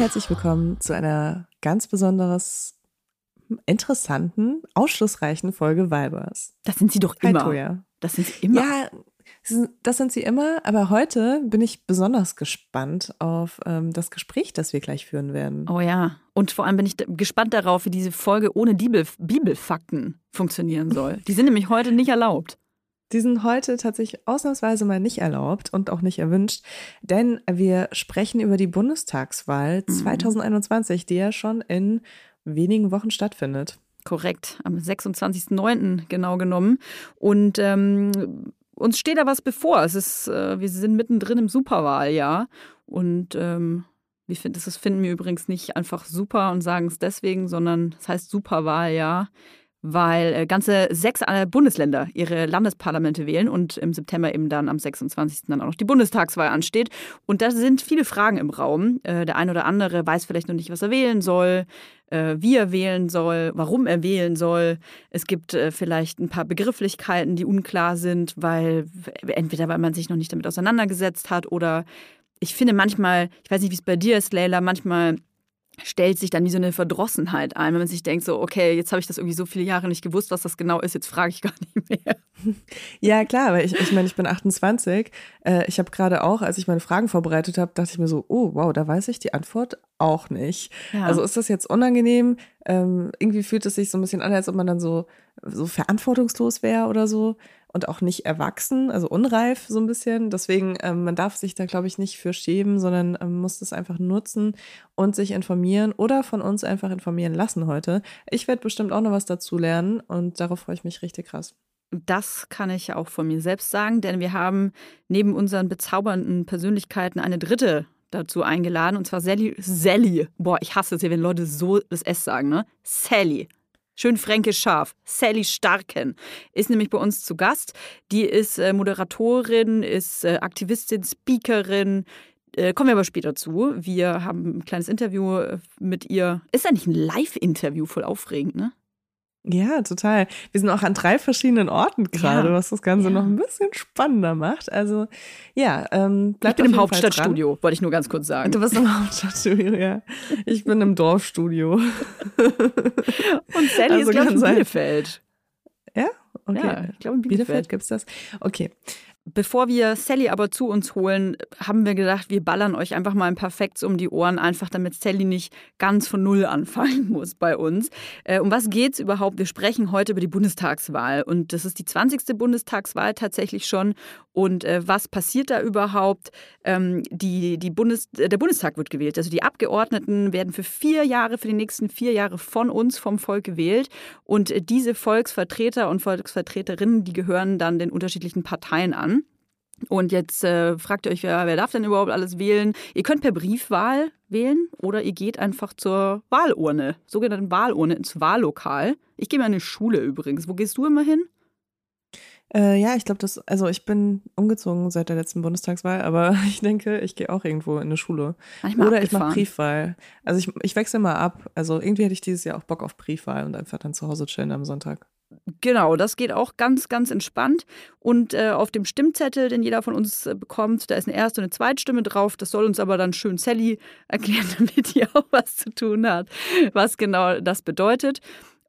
Herzlich willkommen zu einer ganz besonders interessanten, ausschlussreichen Folge Vibers. Das sind sie doch Hi, immer. Toja. Das sind sie immer. Ja, das sind sie immer, aber heute bin ich besonders gespannt auf ähm, das Gespräch, das wir gleich führen werden. Oh ja. Und vor allem bin ich gespannt darauf, wie diese Folge ohne Bibel Bibelfakten funktionieren soll. Die sind nämlich heute nicht erlaubt. Die sind heute tatsächlich ausnahmsweise mal nicht erlaubt und auch nicht erwünscht, denn wir sprechen über die Bundestagswahl 2021, die ja schon in wenigen Wochen stattfindet. Korrekt, am 26.09. genau genommen. Und ähm, uns steht da was bevor. Es ist, äh, wir sind mittendrin im Superwahljahr. Und ähm, wie find, das finden wir übrigens nicht einfach super und sagen es deswegen, sondern es heißt Superwahljahr, weil äh, ganze sechs äh, Bundesländer ihre Landesparlamente wählen und im September eben dann am 26. dann auch noch die Bundestagswahl ansteht. Und da sind viele Fragen im Raum. Äh, der ein oder andere weiß vielleicht noch nicht, was er wählen soll wie er wählen soll, warum er wählen soll. Es gibt vielleicht ein paar Begrifflichkeiten, die unklar sind, weil entweder weil man sich noch nicht damit auseinandergesetzt hat oder ich finde manchmal, ich weiß nicht, wie es bei dir ist, Leila, manchmal stellt sich dann wie so eine Verdrossenheit ein, wenn man sich denkt, so, okay, jetzt habe ich das irgendwie so viele Jahre nicht gewusst, was das genau ist, jetzt frage ich gar nicht mehr. Ja, klar, weil ich, ich meine, ich bin 28. Äh, ich habe gerade auch, als ich meine Fragen vorbereitet habe, dachte ich mir so, oh, wow, da weiß ich die Antwort auch nicht. Ja. Also ist das jetzt unangenehm? Ähm, irgendwie fühlt es sich so ein bisschen an, als ob man dann so, so verantwortungslos wäre oder so und auch nicht erwachsen, also unreif so ein bisschen. Deswegen, ähm, man darf sich da, glaube ich, nicht für schämen, sondern ähm, muss das einfach nutzen und sich informieren oder von uns einfach informieren lassen heute. Ich werde bestimmt auch noch was dazu lernen und darauf freue ich mich richtig krass. Das kann ich auch von mir selbst sagen, denn wir haben neben unseren bezaubernden Persönlichkeiten eine dritte dazu eingeladen, und zwar Sally. Sally. Boah, ich hasse es ja, wenn Leute so das S sagen, ne? Sally. Schön fränkisch scharf. Sally Starken ist nämlich bei uns zu Gast. Die ist äh, Moderatorin, ist äh, Aktivistin, Speakerin. Äh, kommen wir aber später zu. Wir haben ein kleines Interview mit ihr. Ist eigentlich ein Live-Interview, voll aufregend, ne? Ja, total. Wir sind auch an drei verschiedenen Orten gerade, Ja, was das Ganze ja. noch ein bisschen spannender macht. Also ja, ähm, Ich bleibt bin auf im Hauptstadtstudio, wollte ich nur ganz kurz sagen. Du bist im Hauptstadtstudio, ja. Ich bin im Dorfstudio. Und Sally Also ist, glaube ich, in. Bielefeld. Ja? Okay. Ja, ich glaube in Bielefeld Bielefeld. gibt's das? Okay. Bevor wir Sally aber zu uns holen, haben wir gedacht, wir ballern euch einfach mal ein Facts um die Ohren, einfach damit Sally nicht ganz von Null anfangen muss bei uns. Äh, um was geht's überhaupt? Wir sprechen heute über die Bundestagswahl und das ist die 20. Bundestagswahl tatsächlich schon. Und äh, was passiert da überhaupt? Ähm, die, die Bundes, äh, der Bundestag wird gewählt. Also die Abgeordneten werden für vier Jahre, für die nächsten vier Jahre von uns, vom Volk gewählt. Und äh, diese Volksvertreter und Volksvertreterinnen, die gehören dann den unterschiedlichen Parteien an. Und jetzt äh, fragt ihr euch, wer, wer darf denn überhaupt alles wählen? Ihr könnt per Briefwahl wählen oder ihr geht einfach zur Wahlurne, sogenannten Wahlurne, ins Wahllokal. Ich gehe mal in eine Schule übrigens. Wo gehst du immer hin? Äh, ja, ich glaube, das, also ich bin umgezogen seit der letzten Bundestagswahl, aber ich denke, ich gehe auch irgendwo in eine Schule. Manchmal Oder ich mache abgefahren. Briefwahl. Also ich, ich wechsle mal ab. Also irgendwie hätte ich dieses Jahr auch Bock auf Briefwahl und einfach dann zu Hause chillen am Sonntag. Genau, das geht auch ganz, ganz entspannt. Und äh, auf dem Stimmzettel, den jeder von uns äh, bekommt, da ist eine erste und eine Zweitstimme drauf. Das soll uns aber dann schön Sally erklären, damit die auch was zu tun hat, was genau das bedeutet.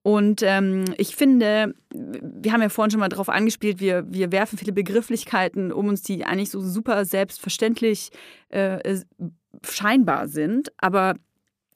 Und ähm, ich finde, wir haben ja vorhin schon mal drauf angespielt, wir, wir werfen viele Begrifflichkeiten um uns, die eigentlich so super selbstverständlich äh, scheinbar sind. Aber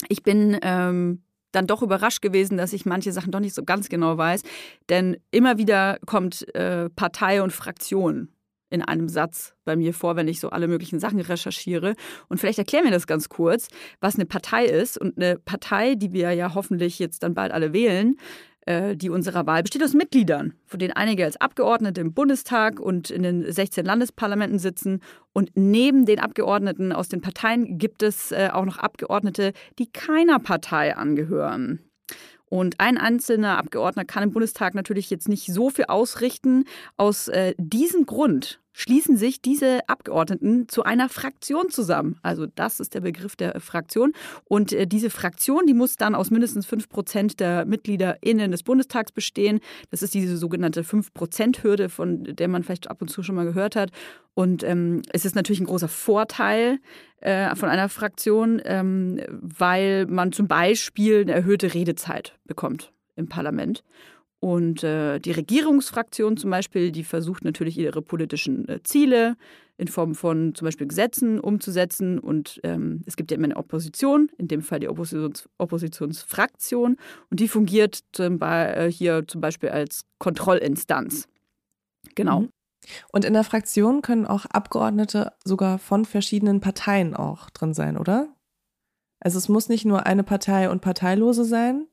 ich bin ähm, dann doch überrascht gewesen, dass ich manche Sachen doch nicht so ganz genau weiß. Denn immer wieder kommt äh, Partei und Fraktion in einem Satz bei mir vor, wenn ich so alle möglichen Sachen recherchiere. Und vielleicht erklären wir das ganz kurz, was eine Partei ist. Und eine Partei, die wir ja hoffentlich jetzt dann bald alle wählen, äh, die unserer Wahl besteht aus Mitgliedern, von denen einige als Abgeordnete im Bundestag und in den 16 Landesparlamenten sitzen. Und neben den Abgeordneten aus den Parteien gibt es äh, auch noch Abgeordnete, die keiner Partei angehören. Und ein einzelner Abgeordneter kann im Bundestag natürlich jetzt nicht so viel ausrichten. Aus äh, diesem Grund schließen sich diese Abgeordneten zu einer Fraktion zusammen. Also das ist der Begriff der Fraktion. Und äh, diese Fraktion, die muss dann aus mindestens 5 Prozent der MitgliederInnen des Bundestags bestehen. Das ist diese sogenannte 5-Prozent-Hürde, von der man vielleicht ab und zu schon mal gehört hat. Und ähm, es ist natürlich ein großer Vorteil äh, von einer Fraktion, ähm, weil man zum Beispiel eine erhöhte Redezeit bekommt im Parlament. Und äh, die Regierungsfraktion zum Beispiel, die versucht natürlich ihre politischen äh, Ziele in Form von zum Beispiel Gesetzen umzusetzen. Und ähm, es gibt ja immer eine Opposition, in dem Fall die Oppositions Oppositionsfraktion. Und die fungiert zum äh, hier zum Beispiel als Kontrollinstanz. Genau. Mhm. Und in der Fraktion können auch Abgeordnete sogar von verschiedenen Parteien auch drin sein, oder? Also es muss nicht nur eine Partei und Parteilose sein,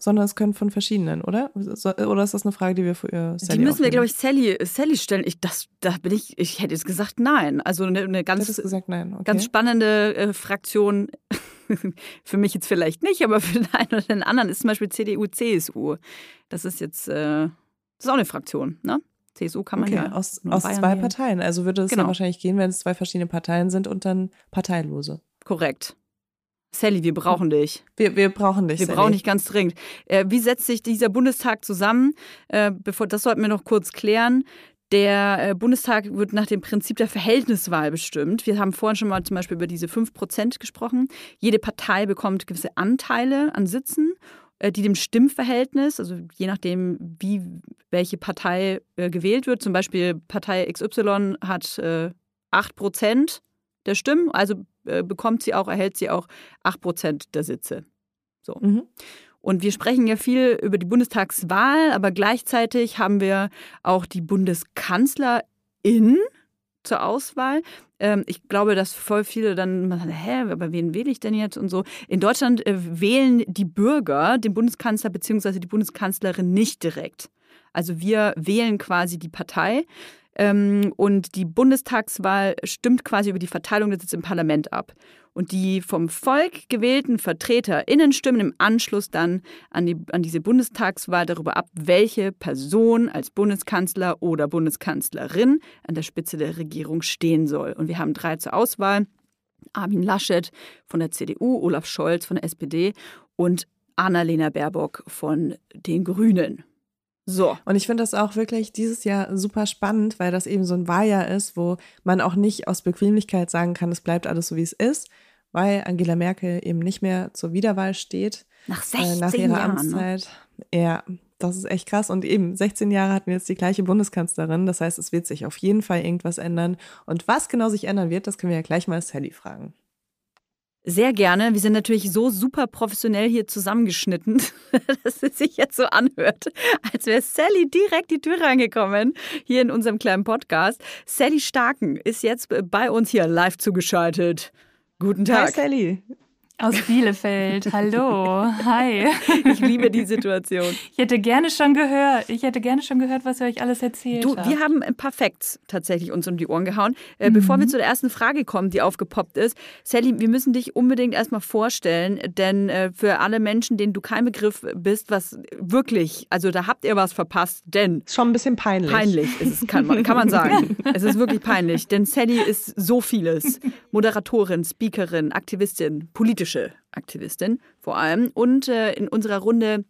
sondern es können von verschiedenen, oder? Oder ist das eine Frage, die wir für äh, Sally Die müssen wir, glaube ich, Sally, Sally stellen. Ich, das, da bin ich, ich hätte jetzt gesagt nein. Also eine, eine ganz, gesagt, nein. Okay. ganz spannende äh, Fraktion. für mich jetzt vielleicht nicht, aber für den einen oder den anderen ist zum Beispiel CDU, CSU. Das ist jetzt, äh, das ist auch eine Fraktion, ne? CSU kann man okay, ja. Aus, aus zwei nehmen. Parteien. Also würde es genau. dann wahrscheinlich gehen, wenn es zwei verschiedene Parteien sind und dann Parteilose. Korrekt. Sally, wir brauchen dich. Wir, wir brauchen dich. Wir Sally. brauchen dich ganz dringend. Äh, wie setzt sich dieser Bundestag zusammen? Äh, bevor, das sollten wir noch kurz klären. Der äh, Bundestag wird nach dem Prinzip der Verhältniswahl bestimmt. Wir haben vorhin schon mal zum Beispiel über diese 5% gesprochen. Jede Partei bekommt gewisse Anteile an Sitzen, äh, die dem Stimmverhältnis, also je nachdem, wie welche Partei äh, gewählt wird, zum Beispiel Partei XY hat 8% der Stimmen, also äh, bekommt sie auch, erhält sie auch 8 Prozent der Sitze. So. Mhm. Und wir sprechen ja viel über die Bundestagswahl, aber gleichzeitig haben wir auch die Bundeskanzlerin zur Auswahl. Ähm, ich glaube, dass voll viele dann sagen, hä, aber wen wähle ich denn jetzt und so. In Deutschland äh, wählen die Bürger den Bundeskanzler bzw. die Bundeskanzlerin nicht direkt. Also wir wählen quasi die Partei. Ähm, und die Bundestagswahl stimmt quasi über die Verteilung der Sitze im Parlament ab. Und die vom Volk gewählten VertreterInnen stimmen im Anschluss dann an, die, an diese Bundestagswahl darüber ab, welche Person als Bundeskanzler oder Bundeskanzlerin an der Spitze der Regierung stehen soll. Und wir haben drei zur Auswahl. Armin Laschet von der CDU, Olaf Scholz von der SPD und Annalena Baerbock von den Grünen. So. Und ich finde das auch wirklich dieses Jahr super spannend, weil das eben so ein Wahljahr ist, wo man auch nicht aus Bequemlichkeit sagen kann, es bleibt alles so, wie es ist, weil Angela Merkel eben nicht mehr zur Wiederwahl steht. Nach 16 äh, nach ihrer Jahren, ne? Amtszeit. Ne? Ja, das ist echt krass. Und eben 16 Jahre hatten wir jetzt die gleiche Bundeskanzlerin. Das heißt, es wird sich auf jeden Fall irgendwas ändern. Und was genau sich ändern wird, das können wir ja gleich mal Sally fragen. Sehr gerne. Wir sind natürlich so super professionell hier zusammengeschnitten, dass es sich jetzt so anhört, als wäre Sally direkt die Tür reingekommen, hier in unserem kleinen Podcast. Sally Starken ist jetzt bei uns hier live zugeschaltet. Guten Tag. Hi Sally. Aus Bielefeld. Hallo. Hi. Ich liebe die Situation. Ich hätte gerne schon gehört. Ich hätte gerne schon gehört, was ihr euch alles erzählt du, habt. Wir haben ein paar Facts tatsächlich uns um die Ohren gehauen. Äh, mhm. Bevor wir zu der ersten Frage kommen, die aufgepoppt ist, Sally, wir müssen dich unbedingt erstmal vorstellen, denn äh, für alle Menschen, denen du kein Begriff bist, was wirklich, also da habt ihr was verpasst, denn schon ein bisschen peinlich. Peinlich ist es, kann man, kann man sagen. es ist wirklich peinlich, denn Sally ist so vieles: Moderatorin, Speakerin, Aktivistin, politisch politische Aktivistin vor allem und äh, in unserer Runde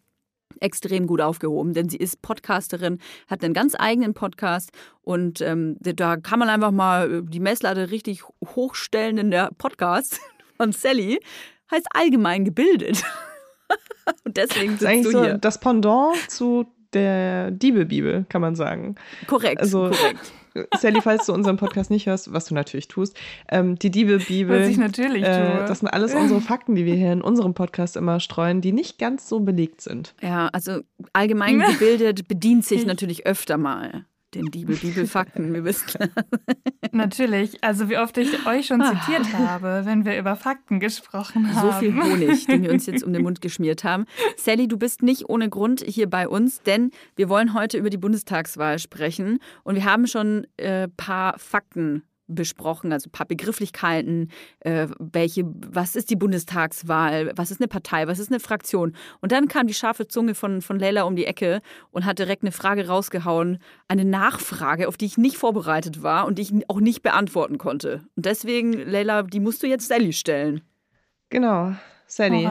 extrem gut aufgehoben, denn sie ist Podcasterin, hat einen ganz eigenen Podcast und ähm, da kann man einfach mal die Messlatte richtig hochstellen in der Podcast von Sally. Heißt allgemein gebildet. und deswegen das ist eigentlich so hier. das Pendant zu der Diebelbibel, kann man sagen. Korrekt. Also, korrekt. Sally, falls du unseren Podcast nicht hörst, was du natürlich tust, ähm, die Diebelbibel. Was ich natürlich äh, tue. Das sind alles unsere Fakten, die wir hier in unserem Podcast immer streuen, die nicht ganz so belegt sind. Ja, also allgemein gebildet bedient sich natürlich öfter mal den Bibel, Bibelfakten, wir wissen. Natürlich, also wie oft ich euch schon zitiert habe, wenn wir über Fakten gesprochen haben. So viel Honig, den wir uns jetzt um den Mund geschmiert haben. Sally, du bist nicht ohne Grund hier bei uns, denn wir wollen heute über die Bundestagswahl sprechen und wir haben schon ein äh, paar Fakten besprochen, also ein paar Begrifflichkeiten, äh, welche, was ist die Bundestagswahl, was ist eine Partei, was ist eine Fraktion. Und dann kam die scharfe Zunge von, von Leila um die Ecke und hat direkt eine Frage rausgehauen, eine Nachfrage, auf die ich nicht vorbereitet war und die ich auch nicht beantworten konnte. Und deswegen, Leila, die musst du jetzt Sally stellen. Genau, Sally.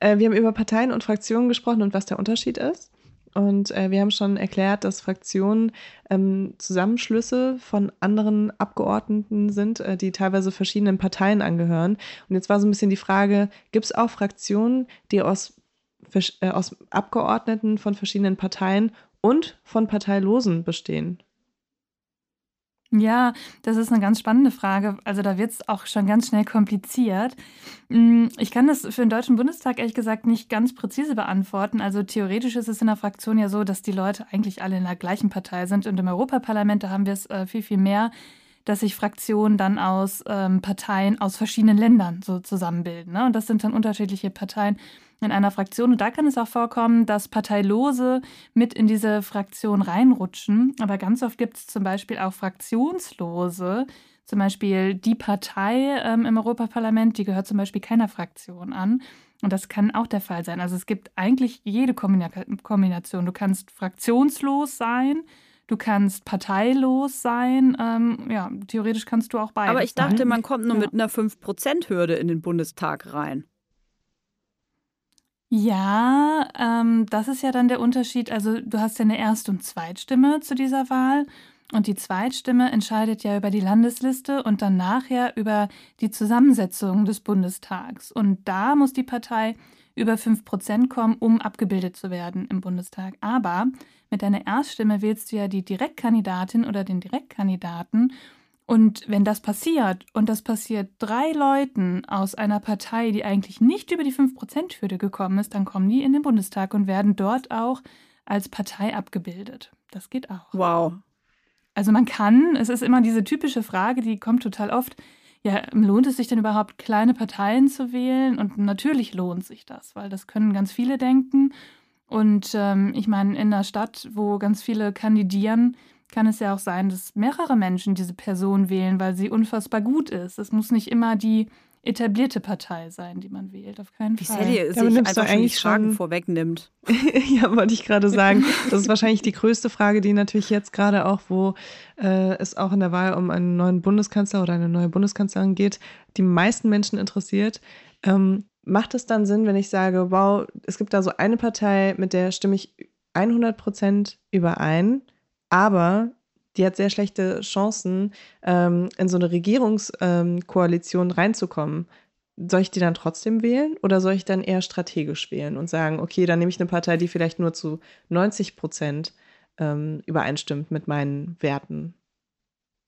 Äh, wir haben über Parteien und Fraktionen gesprochen und was der Unterschied ist. Und äh, wir haben schon erklärt, dass Fraktionen ähm, Zusammenschlüsse von anderen Abgeordneten sind, äh, die teilweise verschiedenen Parteien angehören. Und jetzt war so ein bisschen die Frage, gibt es auch Fraktionen, die aus, äh, aus Abgeordneten von verschiedenen Parteien und von Parteilosen bestehen? Ja, das ist eine ganz spannende Frage. Also da wird es auch schon ganz schnell kompliziert. Mm, ich kann das für den Deutschen Bundestag ehrlich gesagt nicht ganz präzise beantworten. Also theoretisch ist es in der Fraktion ja so, dass die Leute eigentlich alle in der gleichen Partei sind. Und im Europaparlament, da haben wir es äh, viel, viel mehr, dass sich Fraktionen dann aus ähm, Parteien aus verschiedenen Ländern so zusammenbilden. Ne? Und das sind dann unterschiedliche Parteien in einer Fraktion. Und da kann es auch vorkommen, dass Parteilose mit in diese Fraktion reinrutschen. Aber ganz oft gibt es zum Beispiel auch Fraktionslose. Zum Beispiel die Partei ähm, im Europaparlament, die gehört zum Beispiel keiner Fraktion an. Und das kann auch der Fall sein. Also es gibt eigentlich jede Kombination. Du kannst fraktionslos sein, du kannst parteilos sein. Ähm, ja, theoretisch kannst du auch beides. Aber ich dachte, sein. man kommt nur ja. mit einer 5%-Hürde in den Bundestag rein. Ja, ähm, das ist ja dann der Unterschied. Also du hast ja eine Erst- und Zweitstimme zu dieser Wahl. Und die Zweitstimme entscheidet ja über die Landesliste und dann nachher über die Zusammensetzung des Bundestags. Und da muss die Partei über 5 Prozent kommen, um abgebildet zu werden im Bundestag. Aber mit deiner Erststimme wählst du ja die Direktkandidatin oder den Direktkandidaten. Und wenn das passiert, und das passiert drei Leuten aus einer Partei, die eigentlich nicht über die 5%-Hürde gekommen ist, dann kommen die in den Bundestag und werden dort auch als Partei abgebildet. Das geht auch. Wow. Also man kann, es ist immer diese typische Frage, die kommt total oft, ja, lohnt es sich denn überhaupt, kleine Parteien zu wählen? Und natürlich lohnt sich das, weil das können ganz viele denken. Und ähm, ich meine, in einer Stadt, wo ganz viele kandidieren, kann es ja auch sein, dass mehrere Menschen diese Person wählen, weil sie unfassbar gut ist. Es muss nicht immer die etablierte Partei sein, die man wählt, auf keinen Wie Fall. Wie Sally sich einfach schon die Fragen schon... vorwegnimmt. ja, wollte ich gerade sagen. Das ist wahrscheinlich die größte Frage, die natürlich jetzt gerade auch, wo äh, es auch in der Wahl um einen neuen Bundeskanzler oder eine neue Bundeskanzlerin geht, die meisten Menschen interessiert. Ähm, macht es dann Sinn, wenn ich sage, wow, es gibt da so eine Partei, mit der stimme ich 100 Prozent überein, aber die hat sehr schlechte Chancen, ähm, in so eine Regierungskoalition ähm, reinzukommen. Soll ich die dann trotzdem wählen oder soll ich dann eher strategisch wählen und sagen, okay, dann nehme ich eine Partei, die vielleicht nur zu 90 Prozent ähm, übereinstimmt mit meinen Werten?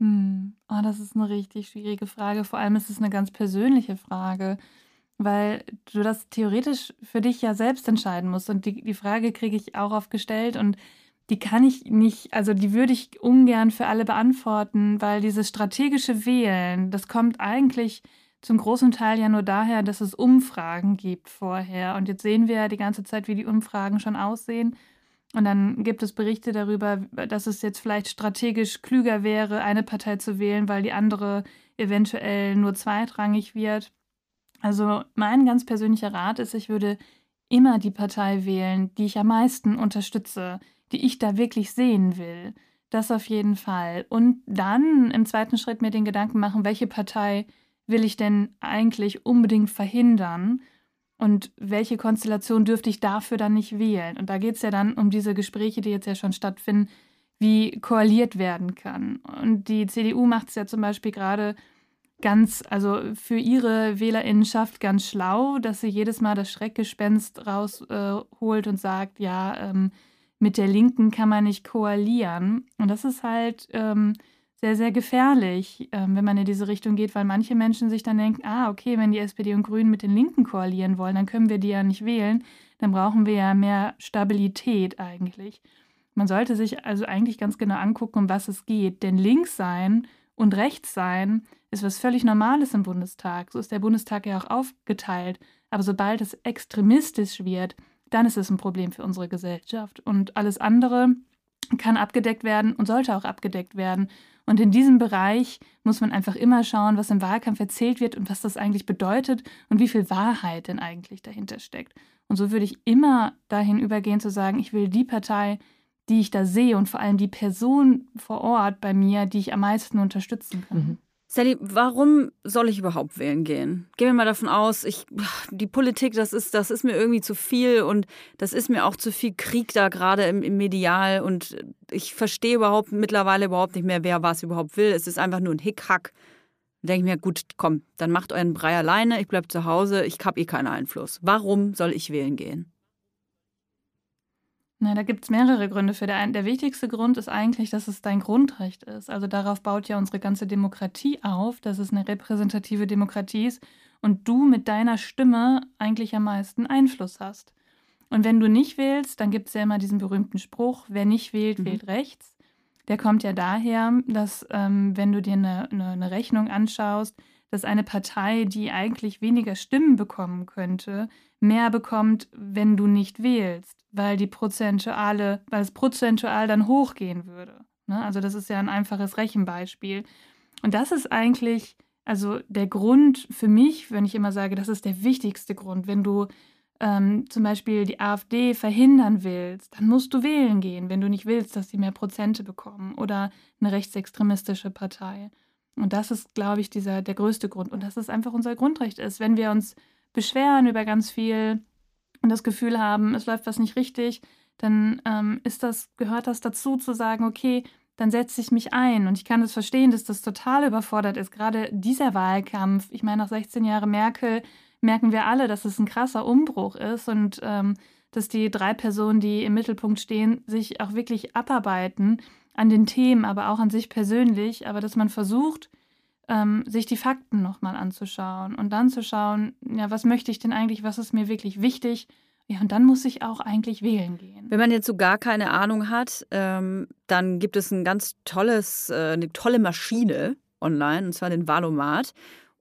Hm. Oh, das ist eine richtig schwierige Frage. Vor allem ist es eine ganz persönliche Frage, weil du das theoretisch für dich ja selbst entscheiden musst. Und die, die Frage kriege ich auch oft gestellt und die kann ich nicht, also die würde ich ungern für alle beantworten, weil dieses strategische Wählen, das kommt eigentlich zum großen Teil ja nur daher, dass es Umfragen gibt vorher. Und jetzt sehen wir ja die ganze Zeit, wie die Umfragen schon aussehen. Und dann gibt es Berichte darüber, dass es jetzt vielleicht strategisch klüger wäre, eine Partei zu wählen, weil die andere eventuell nur zweitrangig wird. Also mein ganz persönlicher Rat ist, ich würde immer die Partei wählen, die ich am meisten unterstütze die ich da wirklich sehen will. Das auf jeden Fall. Und dann im zweiten Schritt mir den Gedanken machen, welche Partei will ich denn eigentlich unbedingt verhindern und welche Konstellation dürfte ich dafür dann nicht wählen. Und da geht es ja dann um diese Gespräche, die jetzt ja schon stattfinden, wie koaliert werden kann. Und die CDU macht es ja zum Beispiel gerade ganz, also für ihre Wählerinnenschaft ganz schlau, dass sie jedes Mal das Schreckgespenst rausholt äh, und sagt, ja, ähm, mit der Linken kann man nicht koalieren. Und das ist halt ähm, sehr, sehr gefährlich, ähm, wenn man in diese Richtung geht, weil manche Menschen sich dann denken, ah, okay, wenn die SPD und Grünen mit den Linken koalieren wollen, dann können wir die ja nicht wählen. Dann brauchen wir ja mehr Stabilität eigentlich. Man sollte sich also eigentlich ganz genau angucken, um was es geht. Denn links sein und rechts sein ist was völlig Normales im Bundestag. So ist der Bundestag ja auch aufgeteilt. Aber sobald es extremistisch wird, dann ist es ein Problem für unsere Gesellschaft. Und alles andere kann abgedeckt werden und sollte auch abgedeckt werden. Und in diesem Bereich muss man einfach immer schauen, was im Wahlkampf erzählt wird und was das eigentlich bedeutet und wie viel Wahrheit denn eigentlich dahinter steckt. Und so würde ich immer dahin übergehen zu sagen, ich will die Partei, die ich da sehe und vor allem die Person vor Ort bei mir, die ich am meisten unterstützen kann. Mhm. Sally, warum soll ich überhaupt wählen gehen? Gehen wir mal davon aus, ich, die Politik, das ist, das ist mir irgendwie zu viel und das ist mir auch zu viel Krieg da gerade im, im Medial und ich verstehe überhaupt mittlerweile überhaupt nicht mehr, wer was überhaupt will. Es ist einfach nur ein Hickhack. Dann denke ich mir, gut, komm, dann macht euren Brei alleine, ich bleibe zu Hause, ich habe eh keinen Einfluss. Warum soll ich wählen gehen? Na, da gibt es mehrere Gründe für. Der, der wichtigste Grund ist eigentlich, dass es dein Grundrecht ist. Also darauf baut ja unsere ganze Demokratie auf, dass es eine repräsentative Demokratie ist und du mit deiner Stimme eigentlich am meisten Einfluss hast. Und wenn du nicht wählst, dann gibt es ja immer diesen berühmten Spruch, wer nicht wählt, mhm. wählt rechts. Der kommt ja daher, dass ähm, wenn du dir eine, eine, eine Rechnung anschaust, dass eine Partei, die eigentlich weniger Stimmen bekommen könnte, mehr bekommt, wenn du nicht wählst, weil die prozentuale, weil es prozentual dann hochgehen würde. Ne? Also das ist ja ein einfaches Rechenbeispiel. Und das ist eigentlich, also der Grund für mich, wenn ich immer sage, das ist der wichtigste Grund, wenn du ähm, zum Beispiel die AfD verhindern willst, dann musst du wählen gehen, wenn du nicht willst, dass sie mehr Prozente bekommen oder eine rechtsextremistische Partei. Und das ist, glaube ich, dieser, der größte Grund. Und dass es einfach unser Grundrecht ist. Wenn wir uns beschweren über ganz viel und das Gefühl haben, es läuft was nicht richtig, dann ähm, ist das, gehört das dazu, zu sagen, okay, dann setze ich mich ein. Und ich kann es das verstehen, dass das total überfordert ist. Gerade dieser Wahlkampf, ich meine, nach 16 Jahren Merkel merken wir alle, dass es ein krasser Umbruch ist und ähm, dass die drei Personen, die im Mittelpunkt stehen, sich auch wirklich abarbeiten an den Themen, aber auch an sich persönlich, aber dass man versucht, ähm, sich die Fakten nochmal anzuschauen und dann zu schauen, ja, was möchte ich denn eigentlich, was ist mir wirklich wichtig? Ja, und dann muss ich auch eigentlich wählen gehen. Wenn man jetzt so gar keine Ahnung hat, ähm, dann gibt es ein ganz tolles, äh, eine tolle Maschine online, und zwar den Valomat.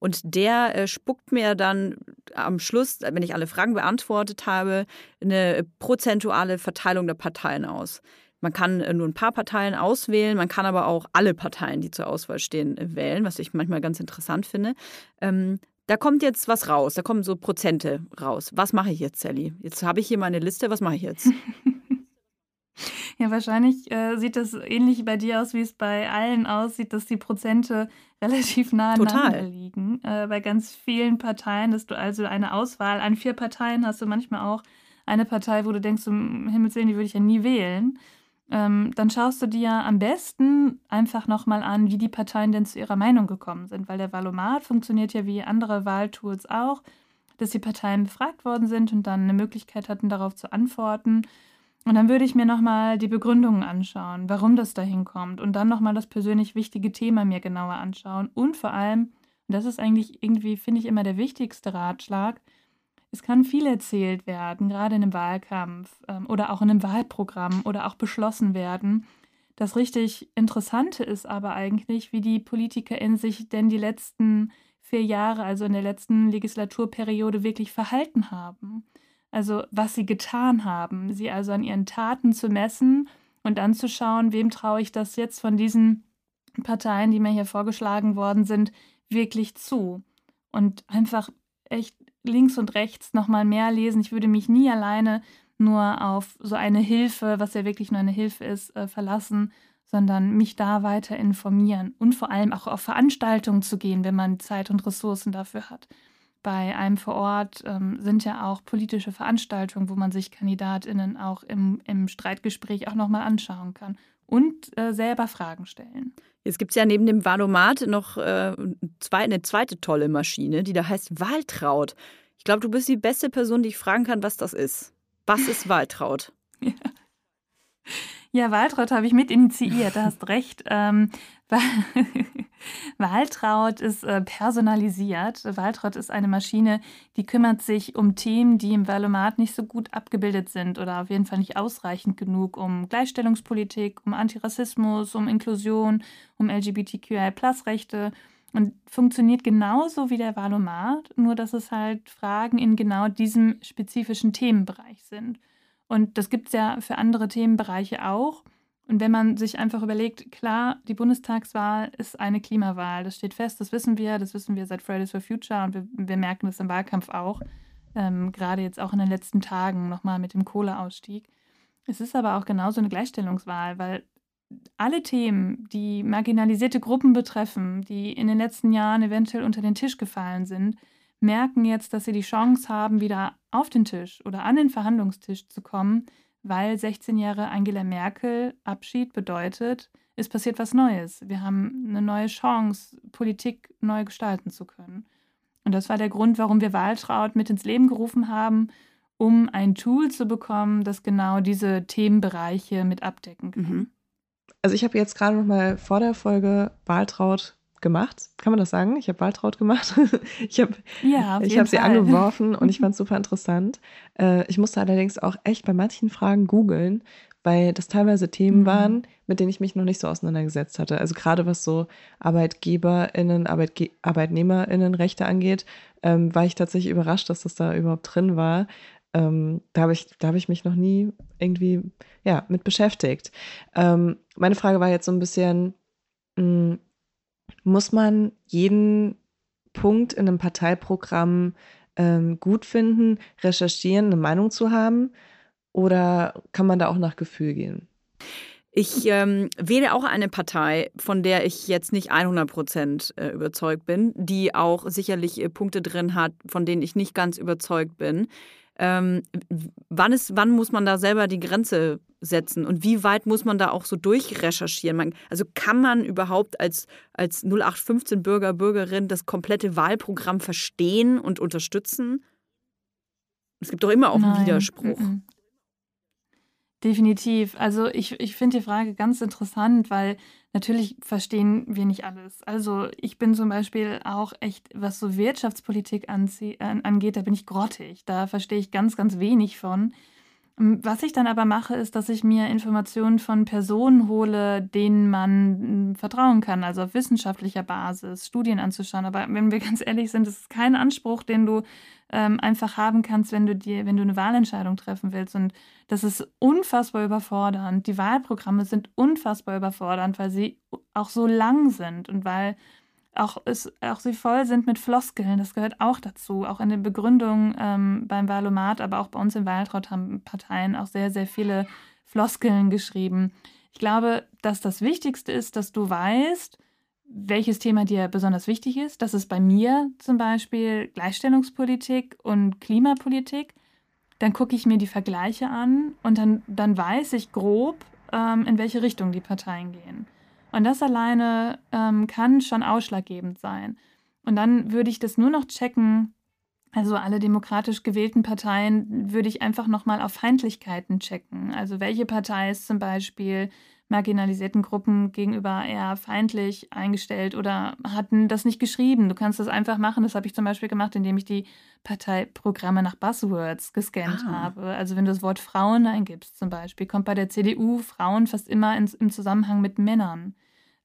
Und der äh, spuckt mir dann am Schluss, wenn ich alle Fragen beantwortet habe, eine prozentuale Verteilung der Parteien aus. Man kann äh, nur ein paar Parteien auswählen, man kann aber auch alle Parteien, die zur Auswahl stehen, äh, wählen, was ich manchmal ganz interessant finde. Ähm, da kommt jetzt was raus, da kommen so Prozente raus. Was mache ich jetzt, Sally? Jetzt habe ich hier meine Liste, was mache ich jetzt? Ja, wahrscheinlich äh, sieht das ähnlich bei dir aus, wie es bei allen aussieht, dass die Prozente relativ nah aneinander liegen. Äh, bei ganz vielen Parteien, dass du also eine Auswahl an vier Parteien hast du manchmal auch eine Partei, wo du denkst, um Himmels Willen, die würde ich ja nie wählen ähm, dann schaust du dir am besten einfach nochmal an, wie die Parteien denn zu ihrer Meinung gekommen sind, weil der Valomat funktioniert ja wie andere Wahltools auch, dass die Parteien befragt worden sind und dann eine Möglichkeit hatten, darauf zu antworten. Und dann würde ich mir nochmal die Begründungen anschauen, warum das dahin kommt und dann nochmal das persönlich wichtige Thema mir genauer anschauen und vor allem, und das ist eigentlich irgendwie, finde ich, immer der wichtigste Ratschlag, es kann viel erzählt werden, gerade in einem Wahlkampf ähm, oder auch in einem Wahlprogramm oder auch beschlossen werden. Das richtig Interessante ist aber eigentlich, wie die PolitikerInnen sich denn die letzten vier Jahre, also in der letzten Legislaturperiode, wirklich verhalten haben. Also was sie getan haben. Sie also an ihren Taten zu messen und dann zu schauen, wem traue ich das jetzt von diesen Parteien, die mir hier vorgeschlagen worden sind, wirklich zu. Und einfach echt links und rechts nochmal mehr lesen. Ich würde mich nie alleine nur auf so eine Hilfe, was ja wirklich nur eine Hilfe ist, äh, verlassen, sondern mich da weiter informieren und vor allem auch auf Veranstaltungen zu gehen, wenn man Zeit und Ressourcen dafür hat. Bei einem vor Ort ähm, sind ja auch politische Veranstaltungen, wo man sich KandidatInnen auch im, im Streitgespräch auch nochmal anschauen kann und äh, selber Fragen stellen. Jetzt gibt es ja neben dem Valomat noch äh, eine zweite tolle Maschine, die da heißt Waltraud. Ich glaube, du bist die beste Person, die ich fragen kann, was das ist. Was ist Waltraud? ja. Ja, Waltraud habe ich mit initiiert, da hast recht. Ähm, Waltraud ist äh, personalisiert. Waltraud ist eine Maschine, die kümmert sich um Themen, die im Valomat nicht so gut abgebildet sind oder auf jeden Fall nicht ausreichend genug, um Gleichstellungspolitik, um Antirassismus, um Inklusion, um LGBTQI-Plus-Rechte und funktioniert genauso wie der Valomat, nur dass es halt Fragen in genau diesem spezifischen Themenbereich sind. Und das gibt es ja für andere Themenbereiche auch. Und wenn man sich einfach überlegt, klar, die Bundestagswahl ist eine Klimawahl, das steht fest, das wissen wir, das wissen wir seit Fridays for Future und wir, wir merken das im Wahlkampf auch, ähm, gerade jetzt auch in den letzten Tagen nochmal mit dem Kohleausstieg. Es ist aber auch genauso eine Gleichstellungswahl, weil alle Themen, die marginalisierte Gruppen betreffen, die in den letzten Jahren eventuell unter den Tisch gefallen sind, merken jetzt, dass sie die Chance haben, wieder auf den Tisch oder an den Verhandlungstisch zu kommen, weil 16 Jahre Angela Merkel Abschied bedeutet, es passiert was Neues. Wir haben eine neue Chance, Politik neu gestalten zu können. Und das war der Grund, warum wir Wahltraut mit ins Leben gerufen haben, um ein Tool zu bekommen, das genau diese Themenbereiche mit abdecken kann. Mhm. Also ich habe jetzt gerade noch mal vor der Folge Wahltraut gemacht. Kann man das sagen? Ich habe Waltraud gemacht. ich habe ja, ich hab sie angeworfen und ich fand es super interessant. Äh, ich musste allerdings auch echt bei manchen Fragen googeln, weil das teilweise Themen mhm. waren, mit denen ich mich noch nicht so auseinandergesetzt hatte. Also gerade was so ArbeitgeberInnen, Arbeitge ArbeitnehmerInnen-Rechte angeht, ähm, war ich tatsächlich überrascht, dass das da überhaupt drin war. Ähm, da habe ich, hab ich mich noch nie irgendwie ja, mit beschäftigt. Ähm, meine Frage war jetzt so ein bisschen, mh, hm, muss man jeden Punkt in einem Parteiprogramm ähm, gut finden, recherchieren, eine Meinung zu haben? Oder kann man da auch nach Gefühl gehen? Ich ähm, wähle auch eine Partei, von der ich jetzt nicht 100 Prozent äh, überzeugt bin, die auch sicherlich äh, Punkte drin hat, von denen ich nicht ganz überzeugt bin. Ähm, wann, ist, wann muss man da selber die Grenze setzen und wie weit muss man da auch so durchrecherchieren? Man, also kann man überhaupt als, als 0815 Bürger, Bürgerin das komplette Wahlprogramm verstehen und unterstützen? Es gibt doch immer auch Nein. einen Widerspruch. Mm -mm. Definitiv. Also ich, ich finde die Frage ganz interessant, weil natürlich verstehen wir nicht alles. Also ich bin zum Beispiel auch echt, was so Wirtschaftspolitik angeht, da bin ich grottig. Da verstehe ich ganz, ganz wenig von. Was ich dann aber mache, ist, dass ich mir Informationen von Personen hole, denen man vertrauen kann, also auf wissenschaftlicher Basis, Studien anzuschauen. Aber wenn wir ganz ehrlich sind, das ist kein Anspruch, den du ähm, einfach haben kannst, wenn du dir, wenn du eine Wahlentscheidung treffen willst. Und das ist unfassbar überfordernd. Die Wahlprogramme sind unfassbar überfordernd, weil sie auch so lang sind und weil auch, ist, auch sie voll sind mit Floskeln. Das gehört auch dazu. Auch in den Begründungen ähm, beim Wahlomat, aber auch bei uns im Wahltraut haben Parteien auch sehr, sehr viele Floskeln geschrieben. Ich glaube, dass das Wichtigste ist, dass du weißt, welches Thema dir besonders wichtig ist. Das ist bei mir zum Beispiel Gleichstellungspolitik und Klimapolitik. Dann gucke ich mir die Vergleiche an und dann, dann weiß ich grob, ähm, in welche Richtung die Parteien gehen. Und das alleine ähm, kann schon ausschlaggebend sein. Und dann würde ich das nur noch checken, also alle demokratisch gewählten Parteien würde ich einfach nochmal auf Feindlichkeiten checken. Also welche Partei ist zum Beispiel marginalisierten Gruppen gegenüber eher feindlich eingestellt oder hatten das nicht geschrieben. Du kannst das einfach machen. Das habe ich zum Beispiel gemacht, indem ich die Parteiprogramme nach Buzzwords gescannt ah. habe. Also wenn du das Wort Frauen eingibst zum Beispiel, kommt bei der CDU Frauen fast immer ins, im Zusammenhang mit Männern.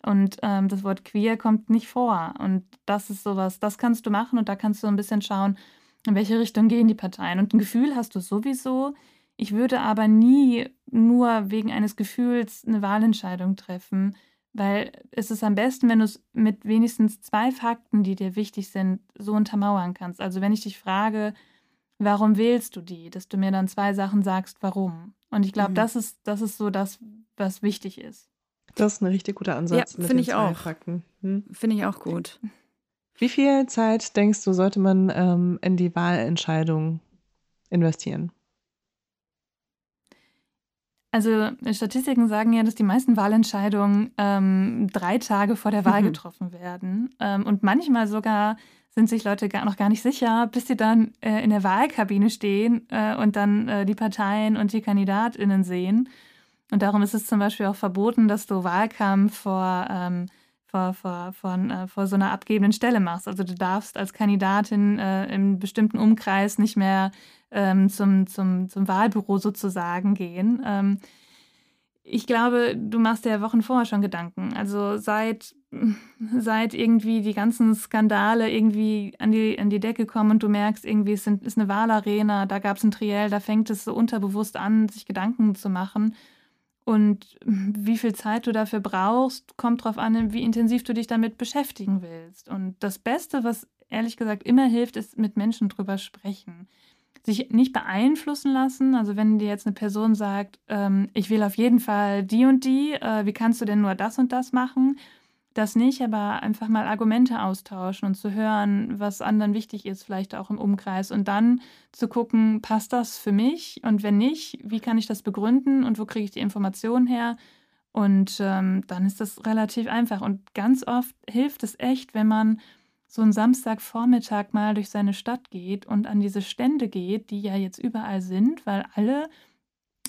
Und ähm, das Wort queer kommt nicht vor. Und das ist sowas, das kannst du machen und da kannst du ein bisschen schauen, in welche Richtung gehen die Parteien. Und ein Gefühl hast du sowieso. Ich würde aber nie nur wegen eines Gefühls eine Wahlentscheidung treffen, weil es ist am besten, wenn du es mit wenigstens zwei Fakten, die dir wichtig sind, so untermauern kannst. Also wenn ich dich frage, warum wählst du die, dass du mir dann zwei Sachen sagst, warum. Und ich glaube, mhm. das ist, das ist so das, was wichtig ist. Das ist ein richtig guter Ansatz. Ja, finde ich auch. Hm? Finde ich auch gut. Wie viel Zeit denkst du, sollte man ähm, in die Wahlentscheidung investieren? Also Statistiken sagen ja, dass die meisten Wahlentscheidungen ähm, drei Tage vor der Wahl mhm. getroffen werden. Ähm, und manchmal sogar sind sich Leute gar, noch gar nicht sicher, bis sie dann äh, in der Wahlkabine stehen äh, und dann äh, die Parteien und die KandidatInnen sehen. Und darum ist es zum Beispiel auch verboten, dass du Wahlkampf vor, ähm, vor, vor, von, äh, vor so einer abgebenden Stelle machst. Also du darfst als Kandidatin äh, im bestimmten Umkreis nicht mehr ähm, zum, zum, zum Wahlbüro sozusagen gehen. Ähm, ich glaube, du machst dir Wochen vorher schon Gedanken. Also seit, seit irgendwie die ganzen Skandale irgendwie an die, an die Decke kommen und du merkst, irgendwie es sind, ist eine Wahlarena, da gab es ein Triell, da fängt es so unterbewusst an, sich Gedanken zu machen. Und wie viel Zeit du dafür brauchst, kommt darauf an, wie intensiv du dich damit beschäftigen willst. Und das Beste, was ehrlich gesagt immer hilft, ist mit Menschen drüber sprechen. Sich nicht beeinflussen lassen. Also wenn dir jetzt eine Person sagt, ähm, ich will auf jeden Fall die und die, äh, wie kannst du denn nur das und das machen? Das nicht, aber einfach mal Argumente austauschen und zu hören, was anderen wichtig ist, vielleicht auch im Umkreis. Und dann zu gucken, passt das für mich? Und wenn nicht, wie kann ich das begründen und wo kriege ich die Informationen her? Und ähm, dann ist das relativ einfach. Und ganz oft hilft es echt, wenn man so einen Samstagvormittag mal durch seine Stadt geht und an diese Stände geht, die ja jetzt überall sind, weil alle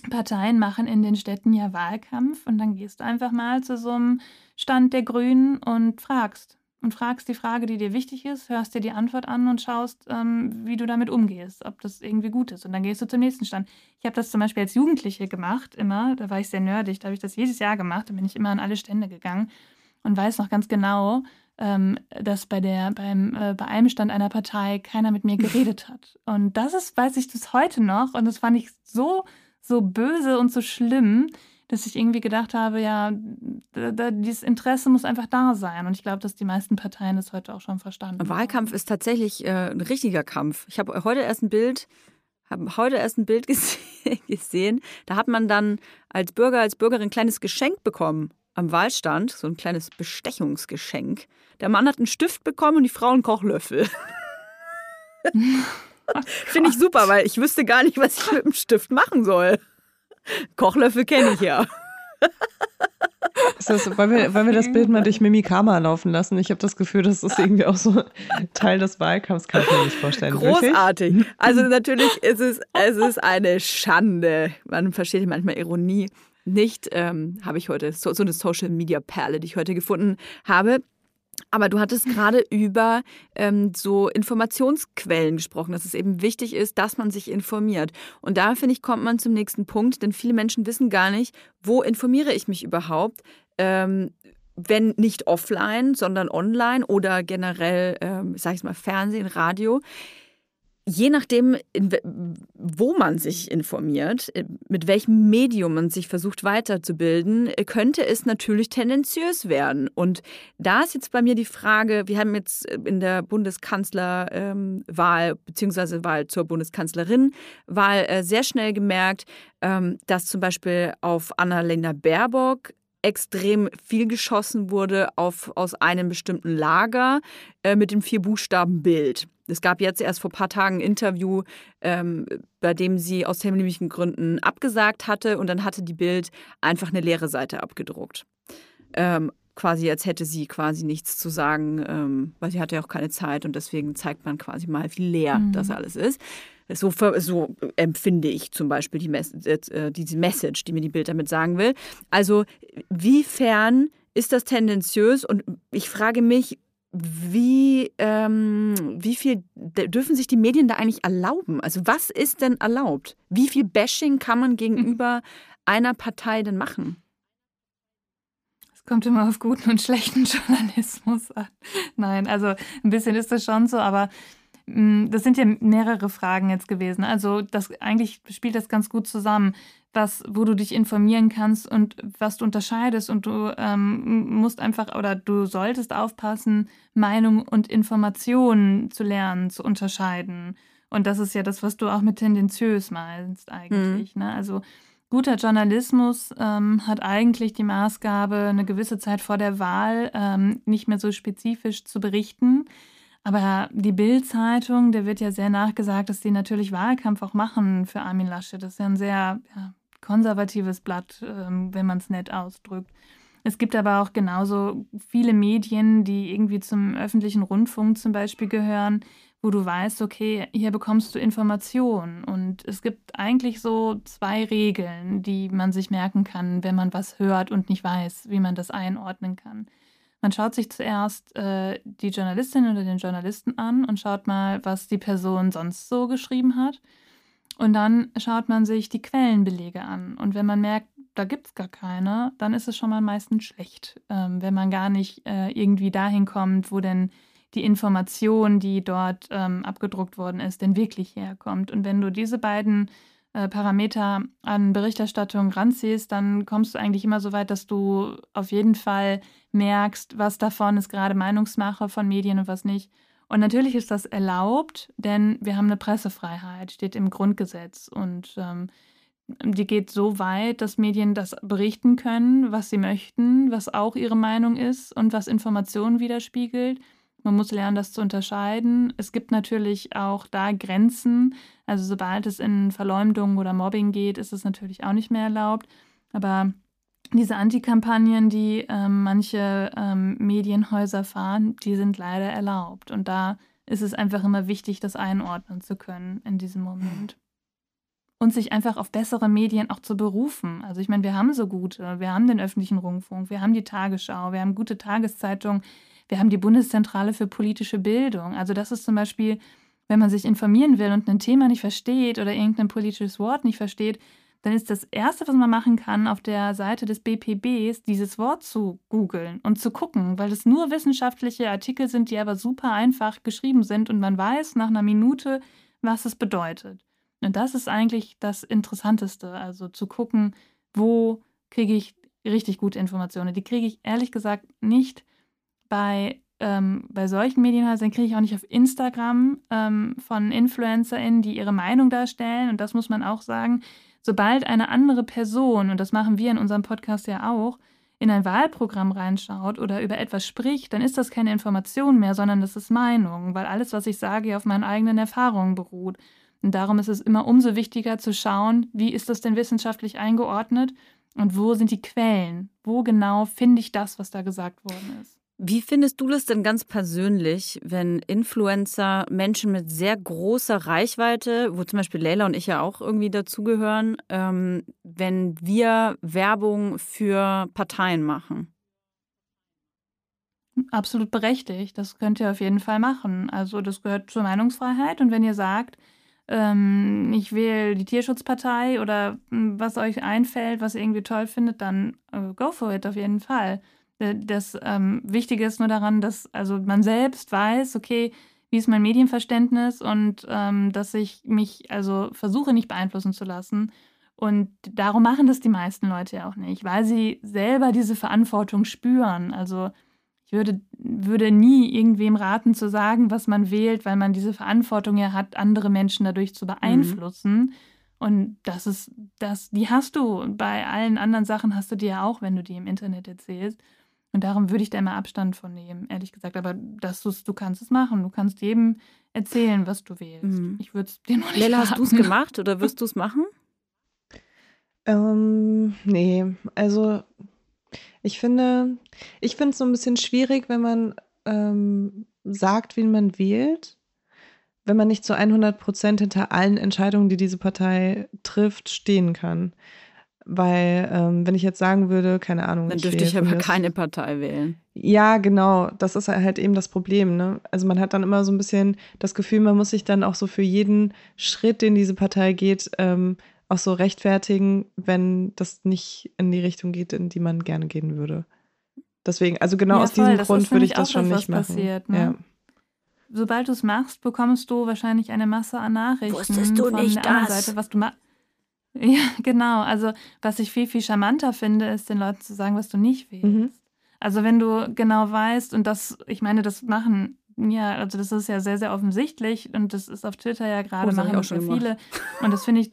Parteien machen in den Städten ja Wahlkampf und dann gehst du einfach mal zu so einem Stand der Grünen und fragst. Und fragst die Frage, die dir wichtig ist, hörst dir die Antwort an und schaust, ähm, wie du damit umgehst, ob das irgendwie gut ist. Und dann gehst du zum nächsten Stand. Ich habe das zum Beispiel als Jugendliche gemacht, immer. Da war ich sehr nerdig, da habe ich das jedes Jahr gemacht. Da bin ich immer an alle Stände gegangen und weiß noch ganz genau, ähm, dass bei, der, beim, äh, bei einem Stand einer Partei keiner mit mir geredet hat. Und das ist, weiß ich das heute noch. Und das fand ich so so böse und so schlimm, dass ich irgendwie gedacht habe, ja, da, da, dieses Interesse muss einfach da sein. Und ich glaube, dass die meisten Parteien das heute auch schon verstanden Wahlkampf ist tatsächlich äh, ein richtiger Kampf. Ich habe heute erst ein Bild, habe heute erst ein Bild gesehen. Da hat man dann als Bürger, als Bürgerin ein kleines Geschenk bekommen am Wahlstand, so ein kleines Bestechungsgeschenk. Der Mann hat einen Stift bekommen und die Frau einen Kochlöffel. Finde ich super, weil ich wüsste gar nicht, was ich mit dem Stift machen soll. Kochlöffel kenne ich ja. Das, wollen, wir, wollen wir das Bild mal durch Mimikama laufen lassen? Ich habe das Gefühl, das ist irgendwie auch so Teil des Wahlkampfs, kann ich mir nicht vorstellen. Großartig. Wirklich? Also natürlich ist es, es ist eine Schande. Man versteht manchmal Ironie nicht. Ähm, habe ich heute so, so eine Social-Media-Perle, die ich heute gefunden habe. Aber du hattest gerade über ähm, so Informationsquellen gesprochen, dass es eben wichtig ist, dass man sich informiert. Und da, finde ich, kommt man zum nächsten Punkt, denn viele Menschen wissen gar nicht, wo informiere ich mich überhaupt, ähm, wenn nicht offline, sondern online oder generell, ähm, sag ich mal, Fernsehen, Radio je nachdem, wo man sich informiert, äh, mit welchem Medium man sich versucht weiterzubilden, äh, könnte es natürlich tendenziös werden. Und da ist jetzt bei mir die Frage, wir haben jetzt äh, in der Bundeskanzlerwahl ähm, beziehungsweise Wahl zur Bundeskanzlerin Wahl sehr schnell gemerkt, ähm, dass zum Beispiel auf Annalena Baerbock extrem viel geschossen wurde auf, aus einem bestimmten Lager mit dem vier Buchstaben Bild. Es gab jetzt erst vor ein paar Tagen ein Interview, ähm, bei dem sie aus terminlichen Gründen abgesagt hatte und dann hatte die Bild einfach eine leere Seite abgedruckt. Ähm, quasi als hätte sie quasi nichts zu sagen, ähm, weil sie hatte ja auch keine Zeit und deswegen zeigt man quasi mal, wie leer mhm. das alles ist. So, so, empfinde ich zum Beispiel die Mes äh, diese Message, die mir die Bild damit sagen will. Also, wiefern ist das tendenziös? Und ich frage mich, wie, ähm, wie viel dürfen sich die Medien da eigentlich erlauben? Also was ist denn erlaubt? Wie viel Bashing kann man gegenüber einer Partei denn machen? Es kommt immer auf guten und schlechten Journalismus an. Nein, also ein bisschen ist das schon so, aber das sind ja mehrere Fragen jetzt gewesen. Also das eigentlich spielt das ganz gut zusammen, was, wo du dich informieren kannst und was du unterscheidest. Und du ähm, musst einfach oder du solltest aufpassen, Meinung und Information zu lernen, zu unterscheiden. Und das ist ja das, was du auch mit tendenziös meinst eigentlich. Mhm. Ne? Also guter Journalismus ähm, hat eigentlich die Maßgabe, eine gewisse Zeit vor der Wahl ähm, nicht mehr so spezifisch zu berichten aber die Bild-Zeitung, der wird ja sehr nachgesagt, dass die natürlich Wahlkampf auch machen für Armin Laschet. Das ist ja ein sehr ja, konservatives Blatt, ähm, wenn man es nett ausdrückt. Es gibt aber auch genauso viele Medien, die irgendwie zum öffentlichen Rundfunk zum Beispiel gehören, wo du weißt, okay, hier bekommst du Informationen. Und es gibt eigentlich so zwei Regeln, die man sich merken kann, wenn man was hört und nicht weiß, wie man das einordnen kann. Man schaut sich zuerst äh, die Journalistin oder den Journalisten an und schaut mal, was die Person sonst so geschrieben hat. Und dann schaut man sich die Quellenbelege an. Und wenn man merkt, da gibt es gar keine, dann ist es schon mal meistens schlecht, ähm, wenn man gar nicht äh, irgendwie dahin kommt, wo denn die Information, die dort ähm, abgedruckt worden ist, denn wirklich herkommt. Und wenn du diese beiden äh, Parameter an Berichterstattung ranziehst, dann kommst du eigentlich immer so weit, dass du auf jeden Fall merkst, was davon ist gerade Meinungsmache von Medien und was nicht. Und natürlich ist das erlaubt, denn wir haben eine Pressefreiheit, steht im Grundgesetz. Und ähm, die geht so weit, dass Medien das berichten können, was sie möchten, was auch ihre Meinung ist und was Informationen widerspiegelt. Man muss lernen, das zu unterscheiden. Es gibt natürlich auch da Grenzen. Also sobald es in Verleumdung oder Mobbing geht, ist es natürlich auch nicht mehr erlaubt. Aber diese Antikampagnen, die ähm, manche ähm, Medienhäuser fahren, die sind leider erlaubt. Und da ist es einfach immer wichtig, das einordnen zu können in diesem Moment. Und sich einfach auf bessere Medien auch zu berufen. Also ich meine, wir haben so gute, wir haben den öffentlichen Rundfunk, wir haben die Tagesschau, wir haben gute Tageszeitungen, wir haben die Bundeszentrale für politische Bildung. Also das ist zum Beispiel, wenn man sich informieren will und ein Thema nicht versteht oder irgendein politisches Wort nicht versteht, dann ist das Erste, was man machen kann, auf der Seite des BPBs dieses Wort zu googeln und zu gucken, weil es nur wissenschaftliche Artikel sind, die aber super einfach geschrieben sind und man weiß nach einer Minute, was es bedeutet. Und das ist eigentlich das Interessanteste, also zu gucken, wo kriege ich richtig gute Informationen. Die kriege ich ehrlich gesagt nicht bei, ähm, bei solchen Medienhäusern kriege ich auch nicht auf Instagram ähm, von InfluencerInnen, die ihre Meinung darstellen. Und das muss man auch sagen. Sobald eine andere Person, und das machen wir in unserem Podcast ja auch, in ein Wahlprogramm reinschaut oder über etwas spricht, dann ist das keine Information mehr, sondern das ist Meinung, weil alles, was ich sage, auf meinen eigenen Erfahrungen beruht. Und darum ist es immer umso wichtiger zu schauen, wie ist das denn wissenschaftlich eingeordnet und wo sind die Quellen? Wo genau finde ich das, was da gesagt worden ist? Wie findest du das denn ganz persönlich, wenn Influencer, Menschen mit sehr großer Reichweite, wo zum Beispiel Leila und ich ja auch irgendwie dazugehören, ähm, wenn wir Werbung für Parteien machen? Absolut berechtigt. Das könnt ihr auf jeden Fall machen. Also das gehört zur Meinungsfreiheit. Und wenn ihr sagt, ähm, ich wähle die Tierschutzpartei oder hm, was euch einfällt, was ihr irgendwie toll findet, dann äh, go for it auf jeden Fall. Äh, das ähm, Wichtige ist nur daran, dass also man selbst weiß, okay, wie ist mein Medienverständnis und ähm, dass ich mich also versuche nicht beeinflussen zu lassen. Und darum machen das die meisten Leute ja auch nicht, weil sie selber diese Verantwortung spüren. Also ich würde, würde nie irgendwem raten zu sagen, was man wählt, weil man diese Verantwortung ja hat, andere Menschen dadurch zu beeinflussen. Mhm. Und das ist, das, die hast du. Bei allen anderen Sachen hast du die ja auch, wenn du die im Internet erzählst. Und darum würde ich da immer Abstand von nehmen, ehrlich gesagt. Aber dass du kannst es machen. Du kannst jedem erzählen, was du wählst. Mhm. Ich würde es dir noch nicht Lella, hast du es gemacht oder wirst du es machen? Ähm, nee, also ich finde, ich finde es so ein bisschen schwierig, wenn man ähm, sagt, wen man wählt, wenn man nicht zu 100 Prozent hinter allen Entscheidungen, die diese Partei trifft, stehen kann. Weil, ähm, wenn ich jetzt sagen würde, keine Ahnung. Dann dürfte ich aber keine Partei wählen. Ja, genau. Das ist halt eben das Problem. Ne? Also man hat dann immer so ein bisschen das Gefühl, man muss sich dann auch so für jeden Schritt, den diese Partei geht, ähm, auch so rechtfertigen, wenn das nicht in die Richtung geht, in die man gerne gehen würde. Deswegen, also genau ja, aus voll, diesem Grund würde ich das schon nicht machen. Passiert, ne? ja. Sobald du es machst, bekommst du wahrscheinlich eine Masse an Nachrichten Wusstest du von nicht der anderen Seite, was du machst. Ja, genau. Also, was ich viel, viel charmanter finde, ist den Leuten zu sagen, was du nicht willst. Mhm. Also, wenn du genau weißt, und das, ich meine, das machen, ja, also das ist ja sehr, sehr offensichtlich und das ist auf Twitter ja gerade, oh, machen auch schon viele. Und das finde ich,